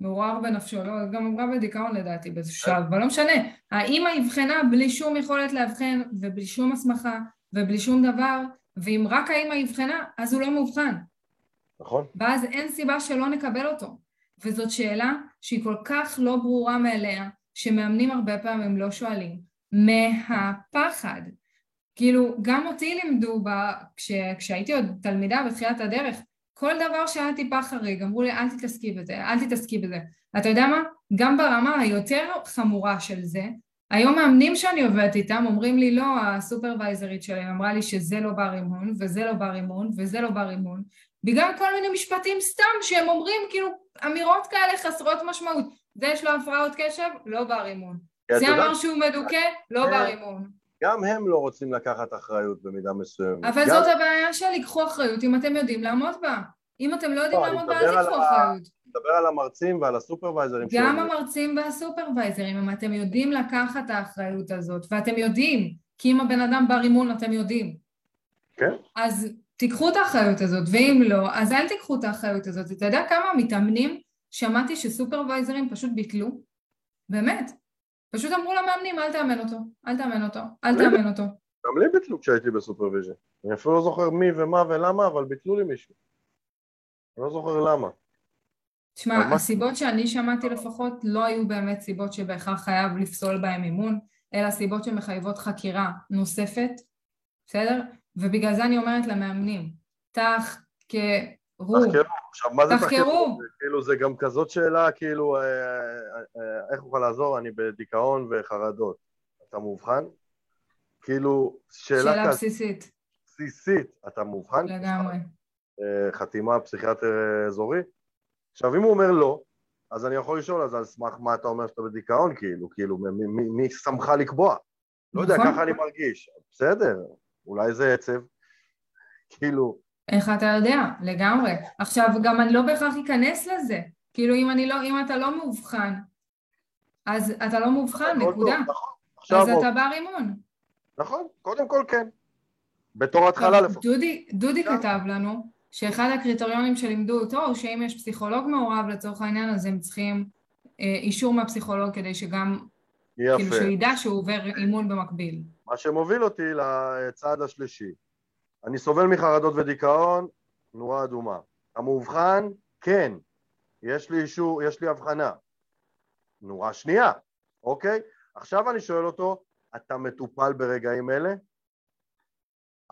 Speaker 2: מעורר בנפשו לא גם אמרה בדיכאון לדעתי באיזשהו שלב אבל לא משנה האימא אבחנה בלי שום יכולת לאבחן ובלי שום הסמכה ובלי שום דבר ואם רק האימא אבחנה אז הוא לא מאובחן
Speaker 1: נכון?
Speaker 2: ואז אין סיבה שלא נקבל אותו. וזאת שאלה שהיא כל כך לא ברורה מאליה, שמאמנים הרבה פעמים לא שואלים, מהפחד. כאילו, גם אותי לימדו ב... כש... כשהייתי עוד תלמידה בתחילת הדרך, כל דבר שהיה טיפה חריג, אמרו לי אל תתעסקי בזה, אל תתעסקי בזה. אתה יודע מה? גם ברמה היותר חמורה של זה, היום מאמנים שאני עובדת איתם אומרים לי לא, הסופרוויזרית שלהם אמרה לי שזה לא בר אימון, וזה לא בר אימון, וזה לא בר אימון, בגלל כל מיני משפטים סתם שהם אומרים כאילו אמירות כאלה חסרות משמעות. זה יש לו הפרעות קשב, לא בר אימון. זה אמר שהוא מדוכא, לא בר אימון.
Speaker 1: גם הם לא רוצים לקחת אחריות במידה מסוימת.
Speaker 2: אבל
Speaker 1: גם-
Speaker 2: זאת הבעיה שלי, קחו אחריות אם אתם יודעים לעמוד בה. אם אתם לא יודעים
Speaker 1: לא, אני
Speaker 2: לעמוד בה, אל
Speaker 1: על
Speaker 2: תיקחו אחריות.
Speaker 1: מדבר על המרצים ועל הסופרוויזרים
Speaker 2: גם
Speaker 1: שאומרים,
Speaker 2: המרצים והסופרוויזרים, אם אתם יודעים לקחת את האחריות הזאת, ואתם יודעים, כי אם הבן אדם בר אימון אתם יודעים,
Speaker 1: כן,
Speaker 2: אז תיקחו את האחריות הזאת, ואם לא, אז אל תיקחו את האחריות הזאת. אתה יודע כמה מתאמנים שמעתי שסופרוויזרים פשוט ביטלו? באמת. פשוט אמרו למאמנים, אל תאמן אותו, אל תאמן אותו, אל תאמן אותו.
Speaker 1: גם לי ביטלו כשהייתי ב supervision. אני אפילו לא זוכר מי ומה ולמה, אבל ביטלו לי מישהו. אני לא זוכר למה.
Speaker 2: תשמע, הסיבות שאני שמעתי לפחות לא היו באמת סיבות שבהכרח חייב לפסול בהם אימון, אלא סיבות שמחייבות חקירה נוספת, בסדר? ובגלל זה אני אומרת למאמנים, תחקרו.
Speaker 1: תחקרו. עכשיו, מה זה
Speaker 2: תחקרו.
Speaker 1: כאילו, זה גם כזאת שאלה, כאילו, אה, אה, איך אוכל לעזור? אני בדיכאון וחרדות. אתה מאובחן? כאילו, שאלה
Speaker 2: שאלה
Speaker 1: כזאת
Speaker 2: בסיסית,
Speaker 1: בסיסית. אתה מאובחן?
Speaker 2: לגמרי.
Speaker 1: אה, חתימה פסיכיאטר אה, אזורי? עכשיו, אם הוא אומר לא, אז אני יכול לשאול, אז על סמך מה אתה אומר שאתה בדיכאון, כאילו, כאילו, מי שמך לקבוע? לא יודע,
Speaker 2: נכון.
Speaker 1: ככה אני מרגיש. בסדר, אולי זה עצב. [laughs] כאילו,
Speaker 2: איך אתה יודע? לגמרי. עכשיו, גם אני לא בהכרח אכנס לזה. כאילו, אם אני לא, אם אתה לא מאובחן, אז אתה לא מאובחן,
Speaker 1: טוב,
Speaker 2: נקודה.
Speaker 1: נכון. עכשיו,
Speaker 2: אז אתה בר אימון.
Speaker 1: נכון, קודם כל כן. בתור התחלה
Speaker 2: טוב,
Speaker 1: לפחות.
Speaker 2: דודי, דודי. כתב לנו שאחד הקריטריונים שלימדו אותו הוא שאם יש פסיכולוג מעורב לצורך העניין אז הם צריכים אה, אישור מהפסיכולוג כדי שגם, כאילו
Speaker 1: יפה.
Speaker 2: שהוא ידע שהוא עובר אימון במקביל.
Speaker 1: מה שמוביל אותי לצעד השלישי. אני סובל מחרדות ודיכאון, נורה אדומה. המאובחן, כן, יש לי אישור, יש לי הבחנה. נורה שנייה, אוקיי? עכשיו אני שואל אותו, אתה מטופל ברגעים אלה?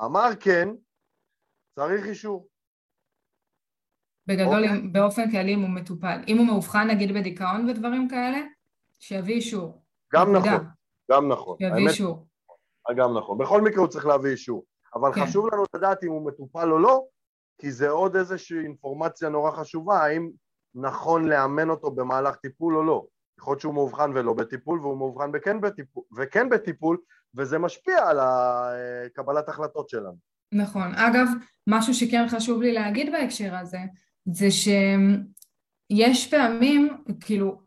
Speaker 1: אמר כן, צריך אישור.
Speaker 2: בגדול, אוקיי. באופן כללי אם הוא מטופל. אם הוא מאובחן נגיד בדיכאון ודברים כאלה, שיביא אישור.
Speaker 1: גם נכון, גם נכון.
Speaker 2: שיביא אישור.
Speaker 1: גם נכון. בכל מקרה הוא צריך להביא אישור. אבל כן. חשוב לנו לדעת אם הוא מטופל או לא, כי זה עוד איזושהי אינפורמציה נורא חשובה, האם נכון לאמן אותו במהלך טיפול או לא. יכול להיות שהוא מאובחן ולא בטיפול, והוא מאובחן וכן בטיפול, וכן בטיפול, וזה משפיע על קבלת החלטות שלנו.
Speaker 2: נכון. אגב, משהו שכן חשוב לי להגיד בהקשר הזה, זה שיש פעמים, כאילו,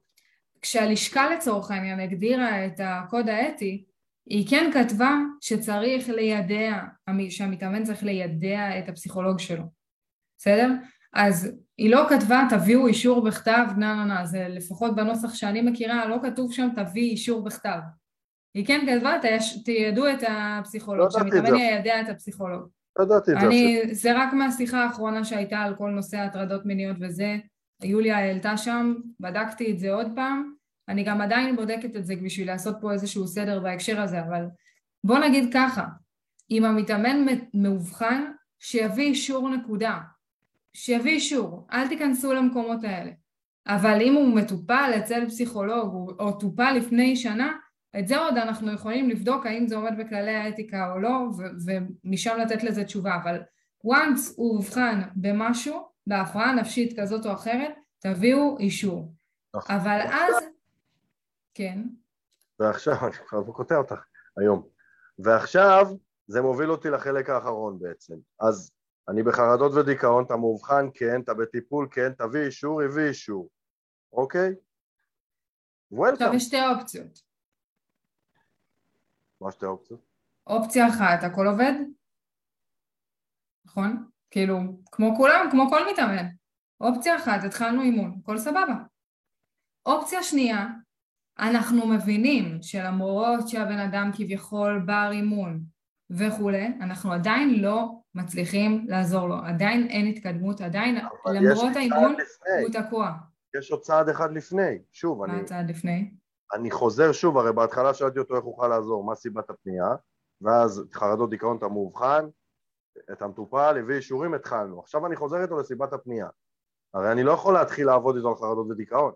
Speaker 2: כשהלשכה לצורך העניין הגדירה את הקוד האתי, היא כן כתבה שצריך לידע, שהמתאמן צריך לידע את הפסיכולוג שלו, בסדר? אז היא לא כתבה תביאו אישור בכתב, נה נה נה, זה לפחות בנוסח שאני מכירה, לא כתוב שם תביא אישור בכתב. היא כן כתבה, תיידעו את הפסיכולוג, לא שהמתאמן יידע את הפסיכולוג.
Speaker 1: לא ידעתי את
Speaker 2: זה. זה רק מהשיחה האחרונה שהייתה על כל נושא הטרדות מיניות וזה, יוליה העלתה שם, בדקתי את זה עוד פעם, אני גם עדיין בודקת את זה בשביל לעשות פה איזשהו סדר בהקשר הזה, אבל בוא נגיד ככה, אם המתאמן מאובחן, שיביא אישור נקודה. שיביא אישור, אל תיכנסו למקומות האלה. אבל אם הוא מטופל אצל פסיכולוג או טופל לפני שנה, את זה עוד אנחנו יכולים לבדוק האם זה עומד בכללי האתיקה או לא, ומשם לתת לזה תשובה, אבל once הוא אובחן במשהו, בהפרעה נפשית כזאת או אחרת, תביאו אישור. נכון. אבל אז... כן.
Speaker 1: ועכשיו, אני כבר קוטע אותך היום. ועכשיו, זה מוביל אותי לחלק האחרון בעצם. אז אני בחרדות ודיכאון, אתה מאובחן, כן, אתה בטיפול, כן, תביא אישור, הביא אישור, אוקיי?
Speaker 2: וולקאם. עכשיו יש שתי אופציות.
Speaker 1: מה שתי אופציות?
Speaker 2: אופציה אחת, הכל עובד? נכון? כאילו, כמו כולם, כמו כל מתאמן. אופציה אחת, התחלנו אימון, הכל סבבה. אופציה שנייה, אנחנו מבינים שלמרות שהבן אדם כביכול בר אימון וכולי, אנחנו עדיין לא מצליחים לעזור לו, עדיין אין התקדמות, עדיין למרות האימון הוא תקוע.
Speaker 1: יש עוד צעד אחד לפני, שוב,
Speaker 2: מה אני... מה הצעד לפני?
Speaker 1: אני חוזר שוב, הרי בהתחלה שאלתי אותו איך אוכל לעזור, מה סיבת הפנייה, ואז חרדות דיכאון אתה מאובחן, את המטופל, הביא אישורים, התחלנו. עכשיו אני חוזר איתו לסיבת הפנייה. הרי אני לא יכול להתחיל לעבוד איתו על חרדות ודיכאון.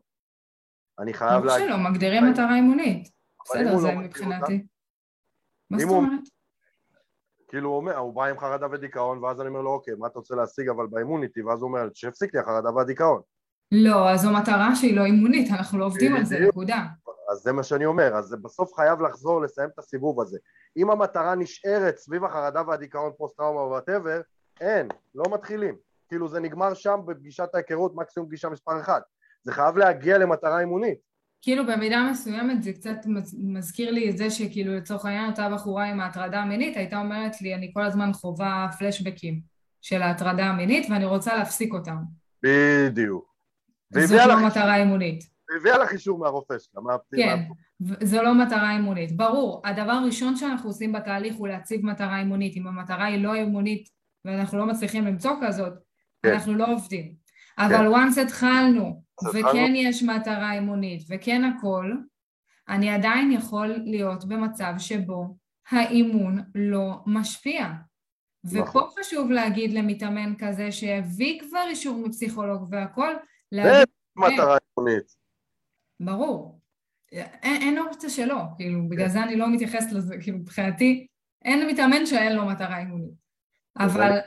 Speaker 1: אני חייב
Speaker 2: להגיד... שלא, מגדירים מטרה אימונית. בסדר, זה לא מבחינתי. מה זאת אומרת?
Speaker 1: כאילו הוא אומר, הוא בא עם חרדה ודיכאון, ואז אני אומר לו, אוקיי, מה אתה רוצה להשיג אבל באימון איתי? ואז הוא אומר, שיפסיק לי החרדה והדיכאון.
Speaker 2: לא, אז זו מטרה שהיא לא אימונית, אנחנו לא עובדים על זה, נקודה.
Speaker 1: אז זה מה שאני אומר, אז בסוף חייב לחזור לסיים את הסיבוב הזה. אם המטרה נשארת סביב החרדה והדיכאון פוסט טראומה whatever, אין, לא מתחילים. כאילו זה נגמר שם בפגישת ההיכרות, מקסימום פגישה מספר אחת. זה חייב להגיע למטרה אימונית.
Speaker 2: כאילו במידה מסוימת זה קצת מזכיר לי את זה שכאילו לצורך העניין אותה בחורה עם ההטרדה המינית הייתה אומרת לי אני כל הזמן חווה פלשבקים של ההטרדה המינית ואני רוצה להפסיק אותם.
Speaker 1: בדיוק.
Speaker 2: זאת לא מטרה אימונית.
Speaker 1: והביאה לך אישור מהרופא שלה,
Speaker 2: מהפנימה. כן, זו לא מטרה אימונית. ברור, הדבר הראשון שאנחנו עושים בתהליך הוא להציב מטרה אימונית. אם המטרה היא לא אימונית ואנחנו לא מצליחים למצוא כזאת, כן. אנחנו לא עובדים. אבל כן. once התחלנו, וכן יש מטרה אימונית, וכן הכל, אני עדיין יכול להיות במצב שבו האימון לא משפיע. ופה נכון. חשוב להגיד למתאמן כזה שהביא כבר אישור מפסיכולוג והכל,
Speaker 1: להגיד... זה מטרה אימונית.
Speaker 2: ברור. אין, אין אופציה שלא, כאילו, כן. בגלל זה אני לא מתייחסת לזה, כאילו, מבחינתי, אין מתאמן שאין לו מטרה אימונית. אבל...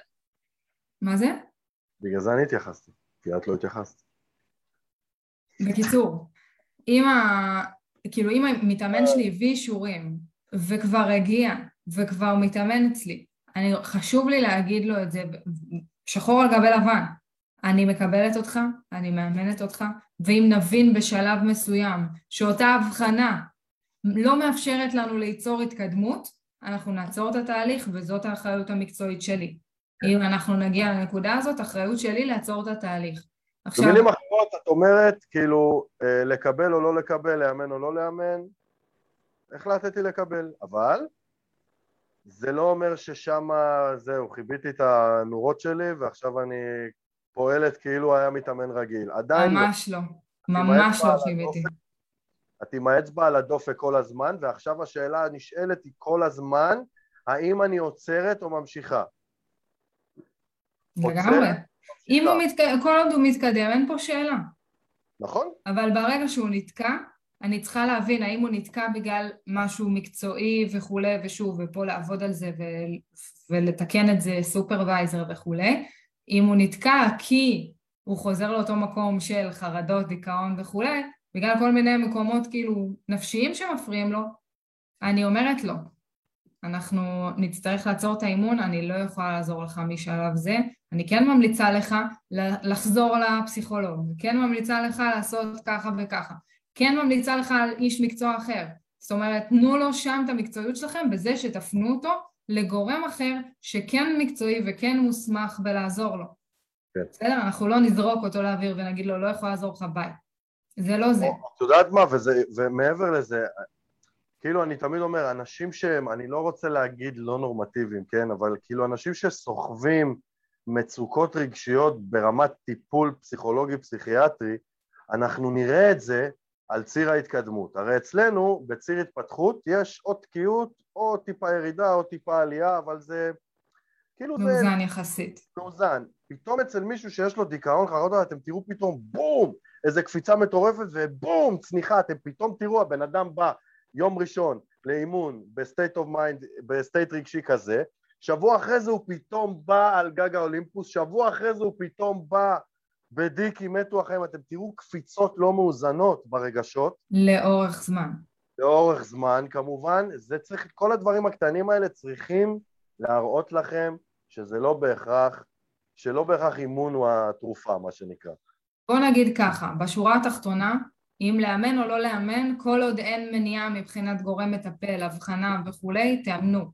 Speaker 2: מה זה?
Speaker 1: בגלל זה אני התייחסתי, כי את לא התייחסת.
Speaker 2: בקיצור, אם ה... כאילו, אם המתאמן שלי הביא אישורים, וכבר הגיע, וכבר מתאמן אצלי, אני, חשוב לי להגיד לו את זה שחור על גבי לבן. אני מקבלת אותך, אני מאמנת אותך, ואם נבין בשלב מסוים שאותה הבחנה לא מאפשרת לנו ליצור התקדמות, אנחנו נעצור את התהליך וזאת האחריות המקצועית שלי. אם אנחנו נגיע לנקודה הזאת, אחריות שלי לעצור את התהליך.
Speaker 1: עכשיו... במילים אחרות את אומרת, כאילו, אה, לקבל או לא לקבל, לאמן או לא לאמן, החלטתי לקבל, אבל זה לא אומר ששם, זהו, חיביתי את הנורות שלי ועכשיו אני פועלת כאילו היה מתאמן רגיל. עדיין
Speaker 2: לא. ממש לא. ממש לא חיוויתי.
Speaker 1: את עם האצבע על הדופק כל הזמן, ועכשיו השאלה הנשאלת היא כל הזמן, האם אני עוצרת או ממשיכה?
Speaker 2: לגמרי. אם הוא מתקדם, כל עוד הוא מתקדם, אין פה שאלה.
Speaker 1: נכון.
Speaker 2: אבל ברגע שהוא נתקע, אני צריכה להבין האם הוא נתקע בגלל משהו מקצועי וכולי, ושוב, ופה לעבוד על זה ו- ולתקן את זה סופרוויזר וכולי. אם הוא נתקע כי הוא חוזר לאותו מקום של חרדות, דיכאון וכולי, בגלל כל מיני מקומות כאילו נפשיים שמפריעים לו, אני אומרת לו, אנחנו נצטרך לעצור את האימון, אני לא יכולה לעזור לך משלב זה, אני כן ממליצה לך לחזור לפסיכולוג, כן ממליצה לך לעשות ככה וככה, כן ממליצה לך על איש מקצוע אחר, זאת אומרת תנו לו שם את המקצועיות שלכם בזה שתפנו אותו לגורם אחר שכן מקצועי וכן מוסמך בלעזור לו. כן. בסדר? אנחנו לא נזרוק אותו לאוויר ונגיד לו לא יכול לעזור לך ביי. זה לא זה.
Speaker 1: את יודעת מה, וזה, ומעבר לזה, כאילו אני תמיד אומר, אנשים שהם, אני לא רוצה להגיד לא נורמטיביים, כן, אבל כאילו אנשים שסוחבים מצוקות רגשיות ברמת טיפול פסיכולוגי פסיכיאטרי, אנחנו נראה את זה על ציר ההתקדמות. הרי אצלנו, בציר התפתחות, יש או תקיעות, או טיפה ירידה, או טיפה עלייה, אבל זה...
Speaker 2: כאילו מאוזן זה... מאוזן יחסית.
Speaker 1: מאוזן. פתאום אצל מישהו שיש לו דיכאון חרדות, אתם תראו פתאום בום! איזה קפיצה מטורפת ובום! צניחה, אתם פתאום תראו, הבן אדם בא יום ראשון לאימון ב state of mind, ב state רגשי כזה, שבוע אחרי זה הוא פתאום בא על גג האולימפוס, שבוע אחרי זה הוא פתאום בא בדיקי מתו החיים, אתם תראו קפיצות לא מאוזנות ברגשות.
Speaker 2: לאורך זמן.
Speaker 1: לאורך זמן כמובן, זה צריך, כל הדברים הקטנים האלה צריכים להראות לכם שזה לא בהכרח, שלא בהכרח אימון הוא התרופה, מה שנקרא.
Speaker 2: בוא נגיד ככה, בשורה התחתונה, אם לאמן או לא לאמן, כל עוד אין מניעה מבחינת גורם מטפל, הבחנה וכולי, תאמנו.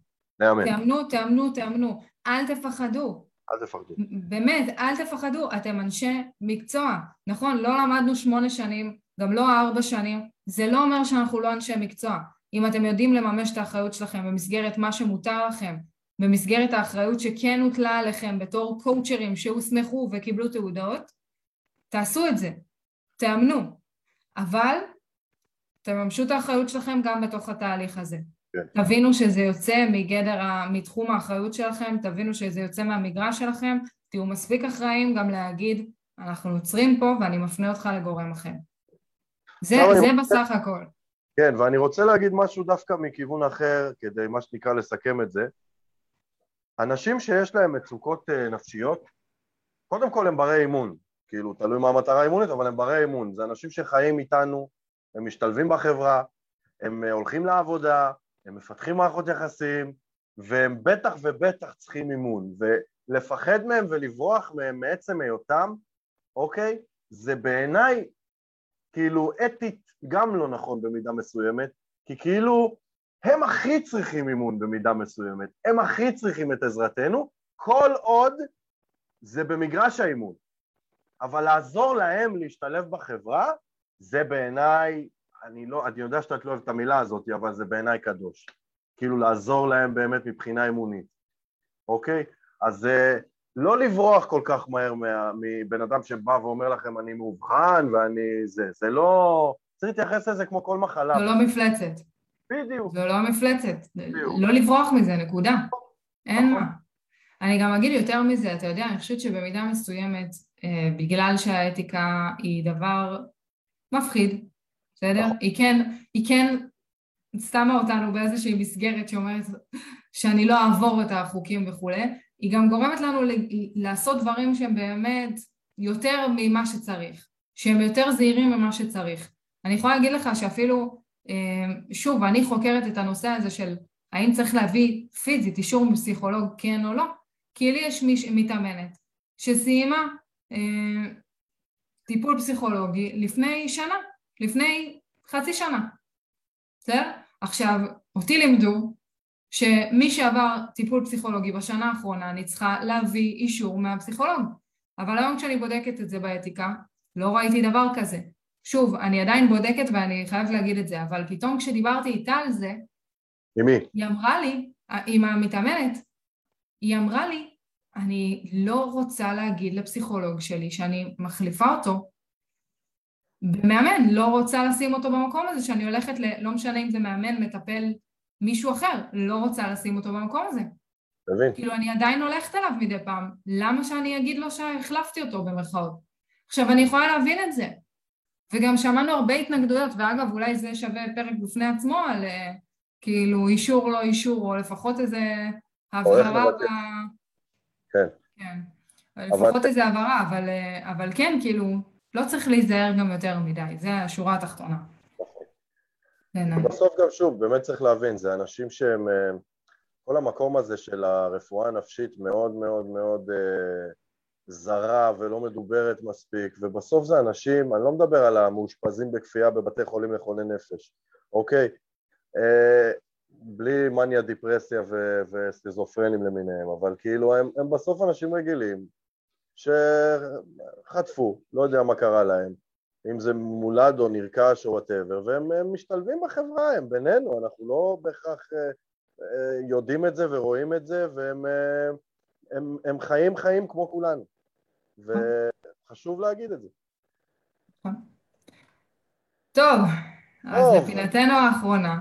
Speaker 1: לאמן.
Speaker 2: תאמנו, תאמנו, תאמנו. אל תפחדו.
Speaker 1: אל תפחדו.
Speaker 2: באמת, אל תפחדו. אתם אנשי מקצוע. נכון, לא למדנו שמונה שנים, גם לא ארבע שנים. זה לא אומר שאנחנו לא אנשי מקצוע. אם אתם יודעים לממש את האחריות שלכם במסגרת מה שמותר לכם, במסגרת האחריות שכן הוטלה עליכם בתור קואוצ'רים שהוסמכו וקיבלו תעודות, תעשו את זה. תאמנו. אבל תממשו את האחריות שלכם גם בתוך התהליך הזה. כן. תבינו שזה יוצא מגדר, מתחום האחריות שלכם, תבינו שזה יוצא מהמגרש שלכם, תהיו מספיק אחראים גם להגיד, אנחנו עוצרים פה ואני מפנה אותך לגורם אחר. זה, זה אני... בסך הכל.
Speaker 1: כן, ואני רוצה להגיד משהו דווקא מכיוון אחר, כדי מה שנקרא לסכם את זה. אנשים שיש להם מצוקות אה, נפשיות, קודם כל הם ברי אימון, כאילו, תלוי מה המטרה האימונית, אבל הם ברי אימון. זה אנשים שחיים איתנו, הם משתלבים בחברה, הם אה, הולכים לעבודה, הם מפתחים מערכות יחסים, והם בטח ובטח צריכים אימון. ולפחד מהם ולברוח מהם מעצם היותם, אוקיי? זה בעיניי, כאילו, אתית גם לא נכון במידה מסוימת, כי כאילו, הם הכי צריכים אימון במידה מסוימת, הם הכי צריכים את עזרתנו, כל עוד זה במגרש האימון. אבל לעזור להם להשתלב בחברה, זה בעיניי, אני לא, אני יודע שאת לא אוהבת את המילה הזאת, אבל זה בעיניי קדוש. כאילו לעזור להם באמת מבחינה אמונית, אוקיי? אז אה, לא לברוח כל כך מהר מה, מבן אדם שבא ואומר לכם אני מאובחן ואני זה, זה לא... צריך להתייחס לזה כמו כל מחלה.
Speaker 2: זה לא מפלצת.
Speaker 1: בדיוק.
Speaker 2: זה לא מפלצת. בדיוק. לא לברוח מזה, נקודה. אין נכון. מה. אני גם אגיד יותר מזה, אתה יודע, אני חושבת שבמידה מסוימת בגלל שהאתיקה היא דבר מפחיד, בסדר? נכון. היא כן, היא כן שמה אותנו באיזושהי מסגרת שאומרת שאני לא אעבור את החוקים וכולי, היא גם גורמת לנו לעשות דברים שהם באמת יותר ממה שצריך, שהם יותר זהירים ממה שצריך. אני יכולה להגיד לך שאפילו, אה, שוב, אני חוקרת את הנושא הזה של האם צריך להביא פיזית אישור מפסיכולוג כן או לא, כי לי יש מיש, מתאמנת שסיימה אה, טיפול פסיכולוגי לפני שנה, לפני חצי שנה, בסדר? עכשיו, אותי לימדו שמי שעבר טיפול פסיכולוגי בשנה האחרונה אני צריכה להביא אישור מהפסיכולוג, אבל היום כשאני בודקת את זה באתיקה, לא ראיתי דבר כזה. שוב, אני עדיין בודקת ואני חייבת להגיד את זה, אבל פתאום כשדיברתי איתה על זה,
Speaker 1: עם מי?
Speaker 2: היא אמרה לי, עם המתאמנת, היא אמרה לי, אני לא רוצה להגיד לפסיכולוג שלי שאני מחליפה אותו במאמן, לא רוצה לשים אותו במקום הזה שאני הולכת ל... לא משנה אם זה מאמן, מטפל, מישהו אחר, לא רוצה לשים אותו במקום הזה.
Speaker 1: מבין.
Speaker 2: כאילו, אני עדיין הולכת אליו מדי פעם, למה שאני אגיד לו שהחלפתי אותו במרכאות? עכשיו, אני יכולה להבין את זה. וגם שמענו הרבה התנגדויות, ואגב, אולי זה שווה פרק בפני עצמו על אה, כאילו אישור לא אישור, או לפחות איזה הבהרה ב...
Speaker 1: כן.
Speaker 2: כן. לפחות איזה הבהרה, אבל, אה, אבל כן, כאילו, לא צריך להיזהר גם יותר מדי, זה השורה התחתונה.
Speaker 1: נכון. בסוף גם שוב, באמת צריך להבין, זה אנשים שהם, אה, כל המקום הזה של הרפואה הנפשית מאוד מאוד מאוד אה, זרה ולא מדוברת מספיק, ובסוף זה אנשים, אני לא מדבר על המאושפזים בכפייה בבתי חולים לחולי נפש, אוקיי? אה, בלי מניה, דיפרסיה ו- וסכיזופרנים למיניהם, אבל כאילו הם, הם בסוף אנשים רגילים שחטפו, לא יודע מה קרה להם, אם זה מולד או נרכש או whatever, והם משתלבים בחברה, הם בינינו, אנחנו לא בהכרח אה, אה, יודעים את זה ורואים את זה, והם אה, הם, הם חיים חיים כמו כולנו, וחשוב להגיד את זה.
Speaker 2: טוב, אז לפינתנו האחרונה.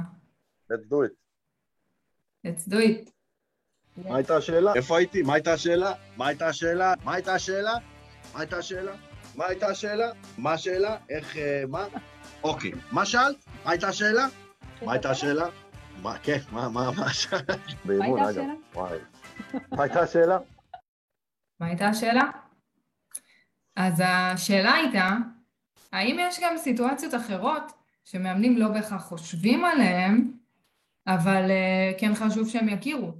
Speaker 1: Let's do it.
Speaker 2: Let's do it.
Speaker 1: מה הייתה השאלה? איפה הייתי? מה הייתה השאלה? מה הייתה השאלה? מה הייתה השאלה? מה הייתה השאלה? מה הייתה השאלה? מה השאלה? איך, אה, מה? אוקיי. מה שאלת? מה הייתה השאלה? מה הייתה השאלה? מה, כן, מה, מה, מה שאלת?
Speaker 2: באימון, אגב. וואי. מה הייתה השאלה? מה הייתה השאלה? אז השאלה הייתה, האם יש גם סיטואציות אחרות שמאמנים לא בהכרח חושבים עליהן, אבל uh, כן חשוב שהם יכירו?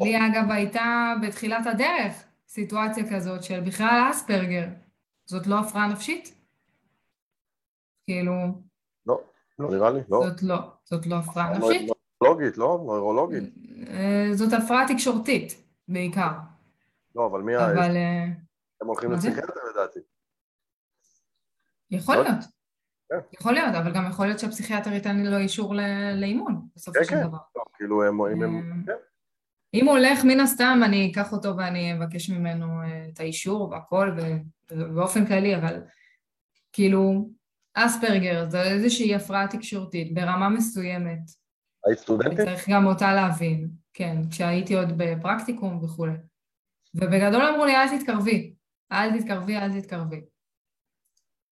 Speaker 2: לי אגב הייתה בתחילת הדרך סיטואציה כזאת של בכלל אספרגר. זאת לא הפרעה נפשית? כאילו...
Speaker 1: לא, לא נראה לי, לא.
Speaker 2: זאת לא, זאת לא הפרעה נפשית?
Speaker 1: נוירולוגית, לא? נוירולוגית.
Speaker 2: אה, זאת הפרעה תקשורתית, בעיקר.
Speaker 1: לא, אבל מי
Speaker 2: ה... אבל... אה,
Speaker 1: הם הולכים לפסיכיאטר לדעתי.
Speaker 2: יכול לא? להיות. כן. יכול להיות, אבל גם יכול להיות שהפסיכיאטר ייתן לו אישור לאימון, בסופו של דבר.
Speaker 1: כן, כן, כאילו הם... הם...
Speaker 2: כן. אם הוא הולך, מן הסתם אני אקח אותו ואני אבקש ממנו אה, את האישור והכל, באופן כללי, אבל כאילו, אספרגר זה איזושהי הפרעה תקשורתית ברמה מסוימת.
Speaker 1: היית סטודנטית?
Speaker 2: צריך גם אותה להבין, כן, כשהייתי עוד בפרקטיקום וכולי. ובגדול אמרו לי, אל תתקרבי, אל תתקרבי, אל תתקרבי.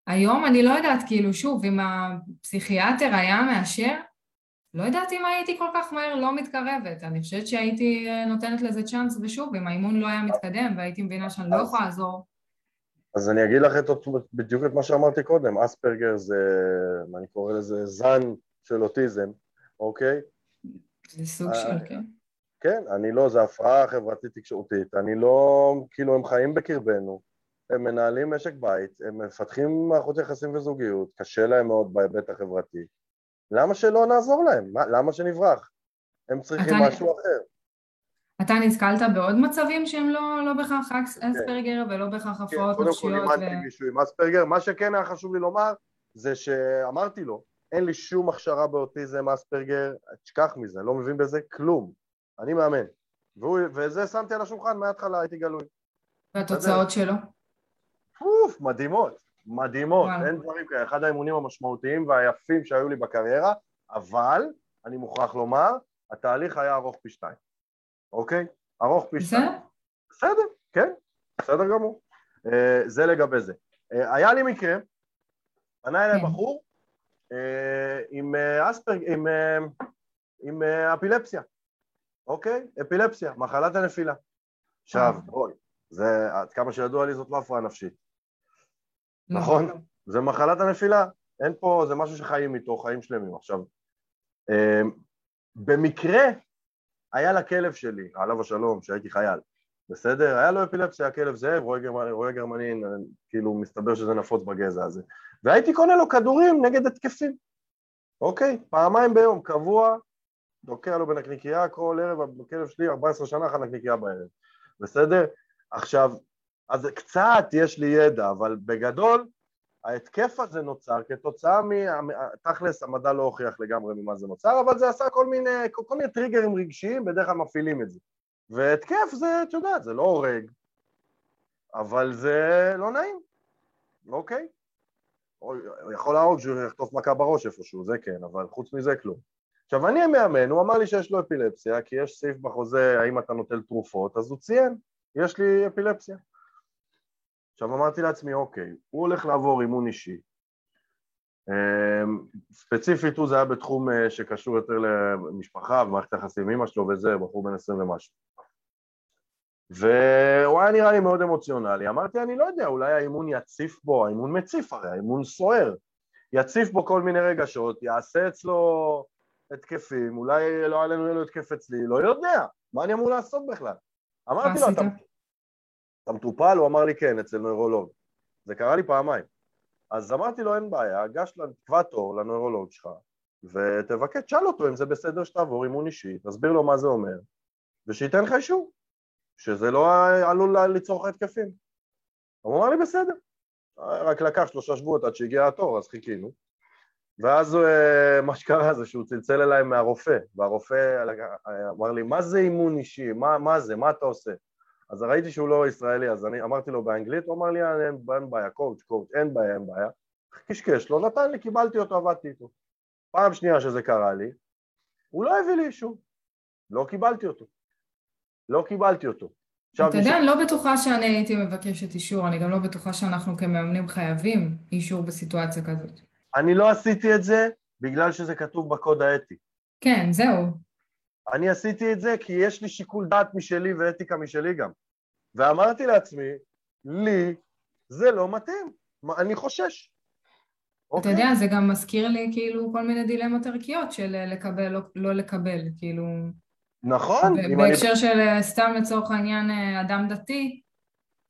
Speaker 2: היום אני לא יודעת, כאילו, שוב, אם הפסיכיאטר היה מאשר, לא יודעת אם הייתי כל כך מהר לא מתקרבת, אני חושבת שהייתי אה, נותנת לזה צ'אנס, ושוב, אם האימון לא היה מתקדם והייתי מבינה שאני לא יכולה לעזור.
Speaker 1: אז אני אגיד לך את, בדיוק את מה שאמרתי קודם, אספרגר זה, מה אני קורא לזה, זן של אוטיזם, אוקיי?
Speaker 2: זה סוג של, אה, כן.
Speaker 1: כן, אני לא, זה הפרעה חברתית תקשורתית, אני לא, כאילו הם חיים בקרבנו, הם מנהלים משק בית, הם מפתחים מערכות יחסים וזוגיות, קשה להם מאוד בהיבט החברתי, למה שלא נעזור להם? מה, למה שנברח? הם צריכים משהו נ... אחר.
Speaker 2: אתה נתקלת בעוד מצבים שהם לא, לא בהכרח כן. אספרגר כן. ולא בהכרח הפרעות
Speaker 1: כן, נפשיות? קודם כל אימנתי ו... מישהו עם אספרגר, מה שכן היה חשוב לי לומר זה שאמרתי לו, אין לי שום הכשרה באוטיזם אספרגר, תשכח מזה, לא מבין בזה כלום, אני מאמן. והוא, וזה שמתי על השולחן מההתחלה, הייתי גלוי.
Speaker 2: והתוצאות שלו?
Speaker 1: אוף, מדהימות. מדהימות, וואו. אין דברים כאלה, אחד האימונים המשמעותיים והיפים שהיו לי בקריירה, אבל אני מוכרח לומר, התהליך היה ארוך פי שתיים, אוקיי? ארוך פי שתיים. בסדר, כן, בסדר גמור. Uh, זה לגבי זה. Uh, היה לי מקרה, פנה אליי כן. בחור uh, עם אספרג, עם, uh, עם uh, אפילפסיה, אוקיי? אפילפסיה, מחלת הנפילה. עכשיו, בואי, זה, עד כמה שידוע לי זאת לא הפרעה נפשית. נכון? זה מחלת הנפילה, אין פה, זה משהו שחיים איתו, חיים שלמים. עכשיו, אמ, במקרה היה לכלב שלי, עליו השלום, שהייתי חייל, בסדר? היה לו אפילפסיה, הכלב זאב, רואה גרמני, רואה גרמני, כאילו מסתבר שזה נפוץ בגזע הזה. והייתי קונה לו כדורים נגד התקפים, אוקיי? פעמיים ביום, קבוע, דוקע לו בנקניקייה כל ערב, הכלב שלי 14 שנה אכל נקניקייה בערב, בסדר? עכשיו, אז קצת יש לי ידע, אבל בגדול ההתקף הזה נוצר כתוצאה מ... תכלס המדע לא הוכיח לגמרי ממה זה נוצר, אבל זה עשה כל מיני, כל מיני טריגרים רגשיים, בדרך כלל מפעילים את זה, והתקף זה, את יודעת, זה לא הורג, אבל זה לא נעים, אוקיי? יכול להרוג שהוא יחטוף מכה בראש איפשהו, זה כן, אבל חוץ מזה כלום. עכשיו אני המאמן, הוא אמר לי שיש לו אפילפסיה, כי יש סעיף בחוזה האם אתה נוטל תרופות, אז הוא ציין, יש לי אפילפסיה. עכשיו אמרתי לעצמי, אוקיי, הוא הולך לעבור אימון אישי. אמ, ספציפית הוא זה היה בתחום אה, שקשור יותר למשפחה ומערכת היחסים עם אמא שלו וזה, בחור בן עשרים ומשהו. והוא היה נראה לי מאוד אמוציונלי. אמרתי, אני לא יודע, אולי האימון יציף בו, האימון מציף הרי, האימון סוער. יציף בו כל מיני רגשות, יעשה אצלו התקפים, אולי לא עלינו יהיה לו התקף אצלי, לא יודע, מה אני אמור לעשות בכלל? אמרתי לו, אתה, אתה מטופל? הוא אמר לי כן, אצל נוירולוג. זה קרה לי פעמיים. אז אמרתי לו, אין בעיה, גש, תקבע תור לנוירולוג שלך, ותבקש, תשאל אותו אם זה בסדר שתעבור אימון אישי, תסביר לו מה זה אומר, ושייתן לך אישור. שזה לא עלול ליצור לך התקפים. הוא אמר לי בסדר, רק לקח שלושה שבועות עד שהגיע התור, אז חיכינו. ואז אה, מה שקרה זה שהוא צלצל אליי מהרופא, והרופא אמר לי, מה זה אימון אישי? מה, מה זה? מה אתה עושה? אז ראיתי שהוא לא ישראלי, אז אני אמרתי לו באנגלית, הוא אמר לי, אין, אין בעיה, קואוצ' קואוצ', אין בעיה, אין בעיה. קשקש לו, נתן לי, קיבלתי אותו, עבדתי איתו. פעם שנייה שזה קרה לי, הוא לא הביא לי אישור, לא קיבלתי אותו. לא קיבלתי אותו.
Speaker 2: אתה יודע, אני לא בטוחה שאני הייתי מבקשת אישור, אני גם לא בטוחה שאנחנו כמאמנים חייבים אישור בסיטואציה כזאת.
Speaker 1: אני לא עשיתי את זה בגלל שזה כתוב בקוד האתי.
Speaker 2: כן, זהו.
Speaker 1: אני עשיתי את זה כי יש לי שיקול דעת משלי ואתיקה משלי גם. ואמרתי לעצמי, לי זה לא מתאים, אני חושש.
Speaker 2: אתה אוקיי? יודע, זה גם מזכיר לי כאילו כל מיני דילמות ערכיות של לקבל, לא, לא לקבל, כאילו...
Speaker 1: נכון.
Speaker 2: בהקשר אני... של אה, סתם לצורך העניין אה, אדם דתי,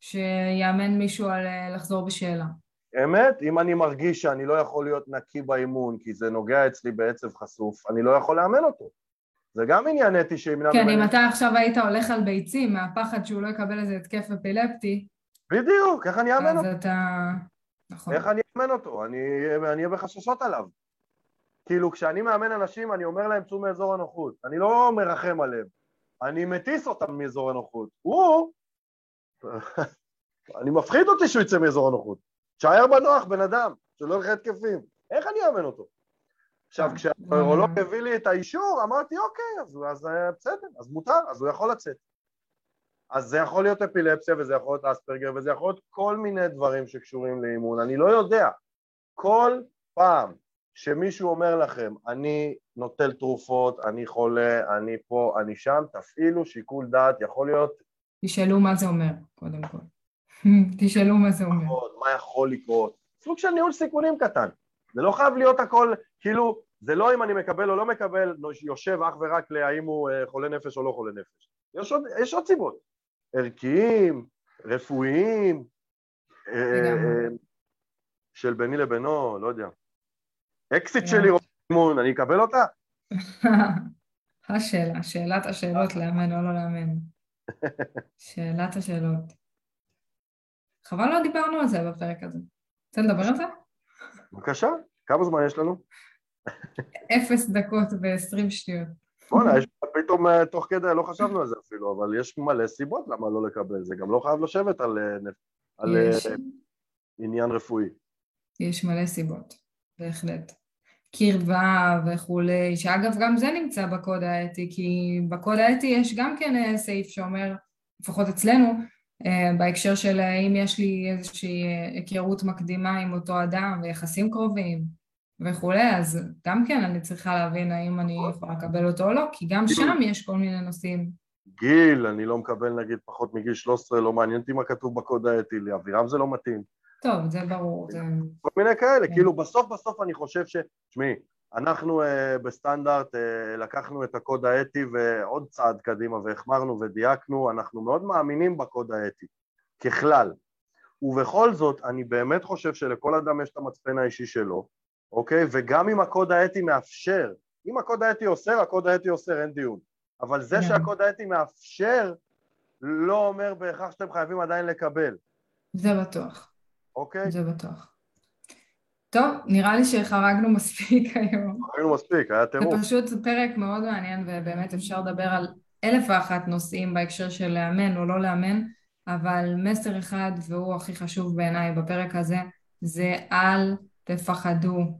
Speaker 2: שיאמן מישהו על אה, לחזור בשאלה.
Speaker 1: אמת, אם אני מרגיש שאני לא יכול להיות נקי באימון כי זה נוגע אצלי בעצב חשוף, אני לא יכול לאמן אותו. זה גם עניין אתי שימנע...
Speaker 2: כן, אם אתה עכשיו היית הולך על ביצים מהפחד שהוא לא יקבל איזה התקף אפילפטי...
Speaker 1: בדיוק, איך אני אאמן אותו?
Speaker 2: אז אתה... נכון.
Speaker 1: איך אני אאמן אותו? אני אהיה בחששות עליו. כאילו כשאני מאמן אנשים אני אומר להם צאו מאזור הנוחות, אני לא מרחם עליהם, אני מטיס אותם מאזור הנוחות, הוא, [laughs] אני מפחיד אותי שהוא יצא מאזור הנוחות, תשאר בנוח בן אדם, שלא ילך התקפים, איך אני אאמן אותו? עכשיו כשהנוירולוג הביא לי את האישור אמרתי אוקיי אז, אז אה, בסדר, אז מותר, אז הוא יכול לצאת אז זה יכול להיות אפילפסיה וזה יכול להיות אספרגר וזה יכול להיות כל מיני דברים שקשורים לאימון, אני לא יודע כל פעם שמישהו אומר לכם, אני נוטל תרופות, אני חולה, אני פה, אני שם, תפעילו שיקול דעת, יכול להיות...
Speaker 2: תשאלו מה זה אומר, קודם כל. [laughs] תשאלו מה זה אומר.
Speaker 1: מה יכול לקרות? סוג של ניהול סיכונים קטן. זה לא חייב להיות הכל, כאילו, זה לא אם אני מקבל או לא מקבל, יושב אך ורק להאם הוא אה, חולה נפש או לא חולה נפש. יש עוד, יש עוד סיבות. ערכיים, רפואיים, אה, אה, של ביני לבינו, לא יודע. אקסית שלי אימון, אני אקבל אותה? [laughs]
Speaker 2: השאלה, שאלת השאלות לאמן או לא לאמן. [laughs] שאלת השאלות. חבל לא דיברנו על זה בפרק הזה. רוצה לדבר על זה?
Speaker 1: בבקשה, כמה זמן יש לנו?
Speaker 2: אפס דקות ועשרים שניות.
Speaker 1: בוא'נה, פתאום אה, תוך כדי, לא חשבנו על זה אפילו, אבל יש מלא סיבות למה לא לקבל, זה גם לא חייב לשבת על, אה, על אה, עניין רפואי.
Speaker 2: יש מלא סיבות, בהחלט. קרבה וכולי, שאגב גם זה נמצא בקוד האתי, כי בקוד האתי יש גם כן סעיף שאומר, לפחות אצלנו, בהקשר של האם יש לי איזושהי היכרות מקדימה עם אותו אדם ויחסים קרובים וכולי, אז גם כן אני צריכה להבין האם אני יכולה לקבל אותו או לא, כי גם שם יש כל מיני נושאים.
Speaker 1: גיל, אני לא מקבל נגיד פחות מגיל 13, לא מעניין אותי מה כתוב בקוד האתי, לאבירם זה לא מתאים.
Speaker 2: טוב, זה ברור. זה...
Speaker 1: כל מיני כאלה, כן. כאילו בסוף בסוף אני חושב ש... תשמעי, אנחנו uh, בסטנדרט uh, לקחנו את הקוד האתי ועוד צעד קדימה והחמרנו ודייקנו, אנחנו מאוד מאמינים בקוד האתי, ככלל. ובכל זאת, אני באמת חושב שלכל אדם יש את המצפן האישי שלו, אוקיי? וגם אם הקוד האתי מאפשר, אם הקוד האתי אוסר, הקוד האתי אוסר, אין דיון. אבל זה כן. שהקוד האתי מאפשר, לא אומר בהכרח שאתם חייבים עדיין לקבל.
Speaker 2: זה בטוח.
Speaker 1: אוקיי?
Speaker 2: זה בטוח. טוב, נראה לי שחרגנו מספיק היום.
Speaker 1: חרגנו מספיק, היה טירוף.
Speaker 2: זה פשוט פרק מאוד מעניין, ובאמת אפשר לדבר על אלף ואחת נושאים בהקשר של לאמן או לא לאמן, אבל מסר אחד, והוא הכי חשוב בעיניי בפרק הזה, זה אל תפחדו.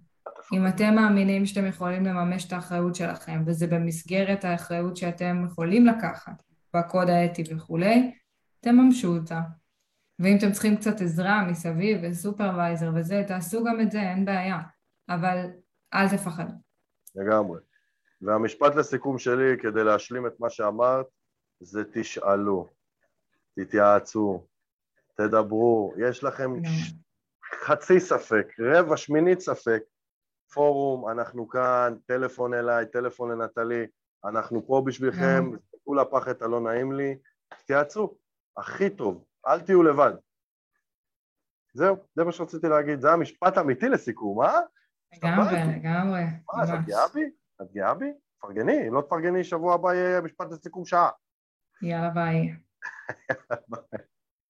Speaker 2: אם אתם מאמינים שאתם יכולים לממש את האחריות שלכם, וזה במסגרת האחריות שאתם יכולים לקחת, בקוד האתי וכולי, תממשו אותה. ואם אתם צריכים קצת עזרה מסביב וסופרוויזר וזה, תעשו גם את זה, אין בעיה. אבל אל תפחדו.
Speaker 1: לגמרי. והמשפט לסיכום שלי, כדי להשלים את מה שאמרת, זה תשאלו, תתייעצו, תדברו, יש לכם חצי ספק, רבע, שמינית ספק, פורום, אנחנו כאן, טלפון אליי, טלפון לנטלי, אנחנו פה בשבילכם, תסתכלו לפח את הלא נעים לי, תתייעצו, הכי טוב, אל תהיו לבד. זהו, זה מה שרציתי להגיד, זה המשפט האמיתי לסיכום, אה?
Speaker 2: לגמרי, לגמרי.
Speaker 1: מה, את גאה בי? את גאה בי? תפרגני, אם לא תפרגני, שבוע הבא יהיה משפט לסיכום שעה.
Speaker 2: יאללה ביי. [laughs]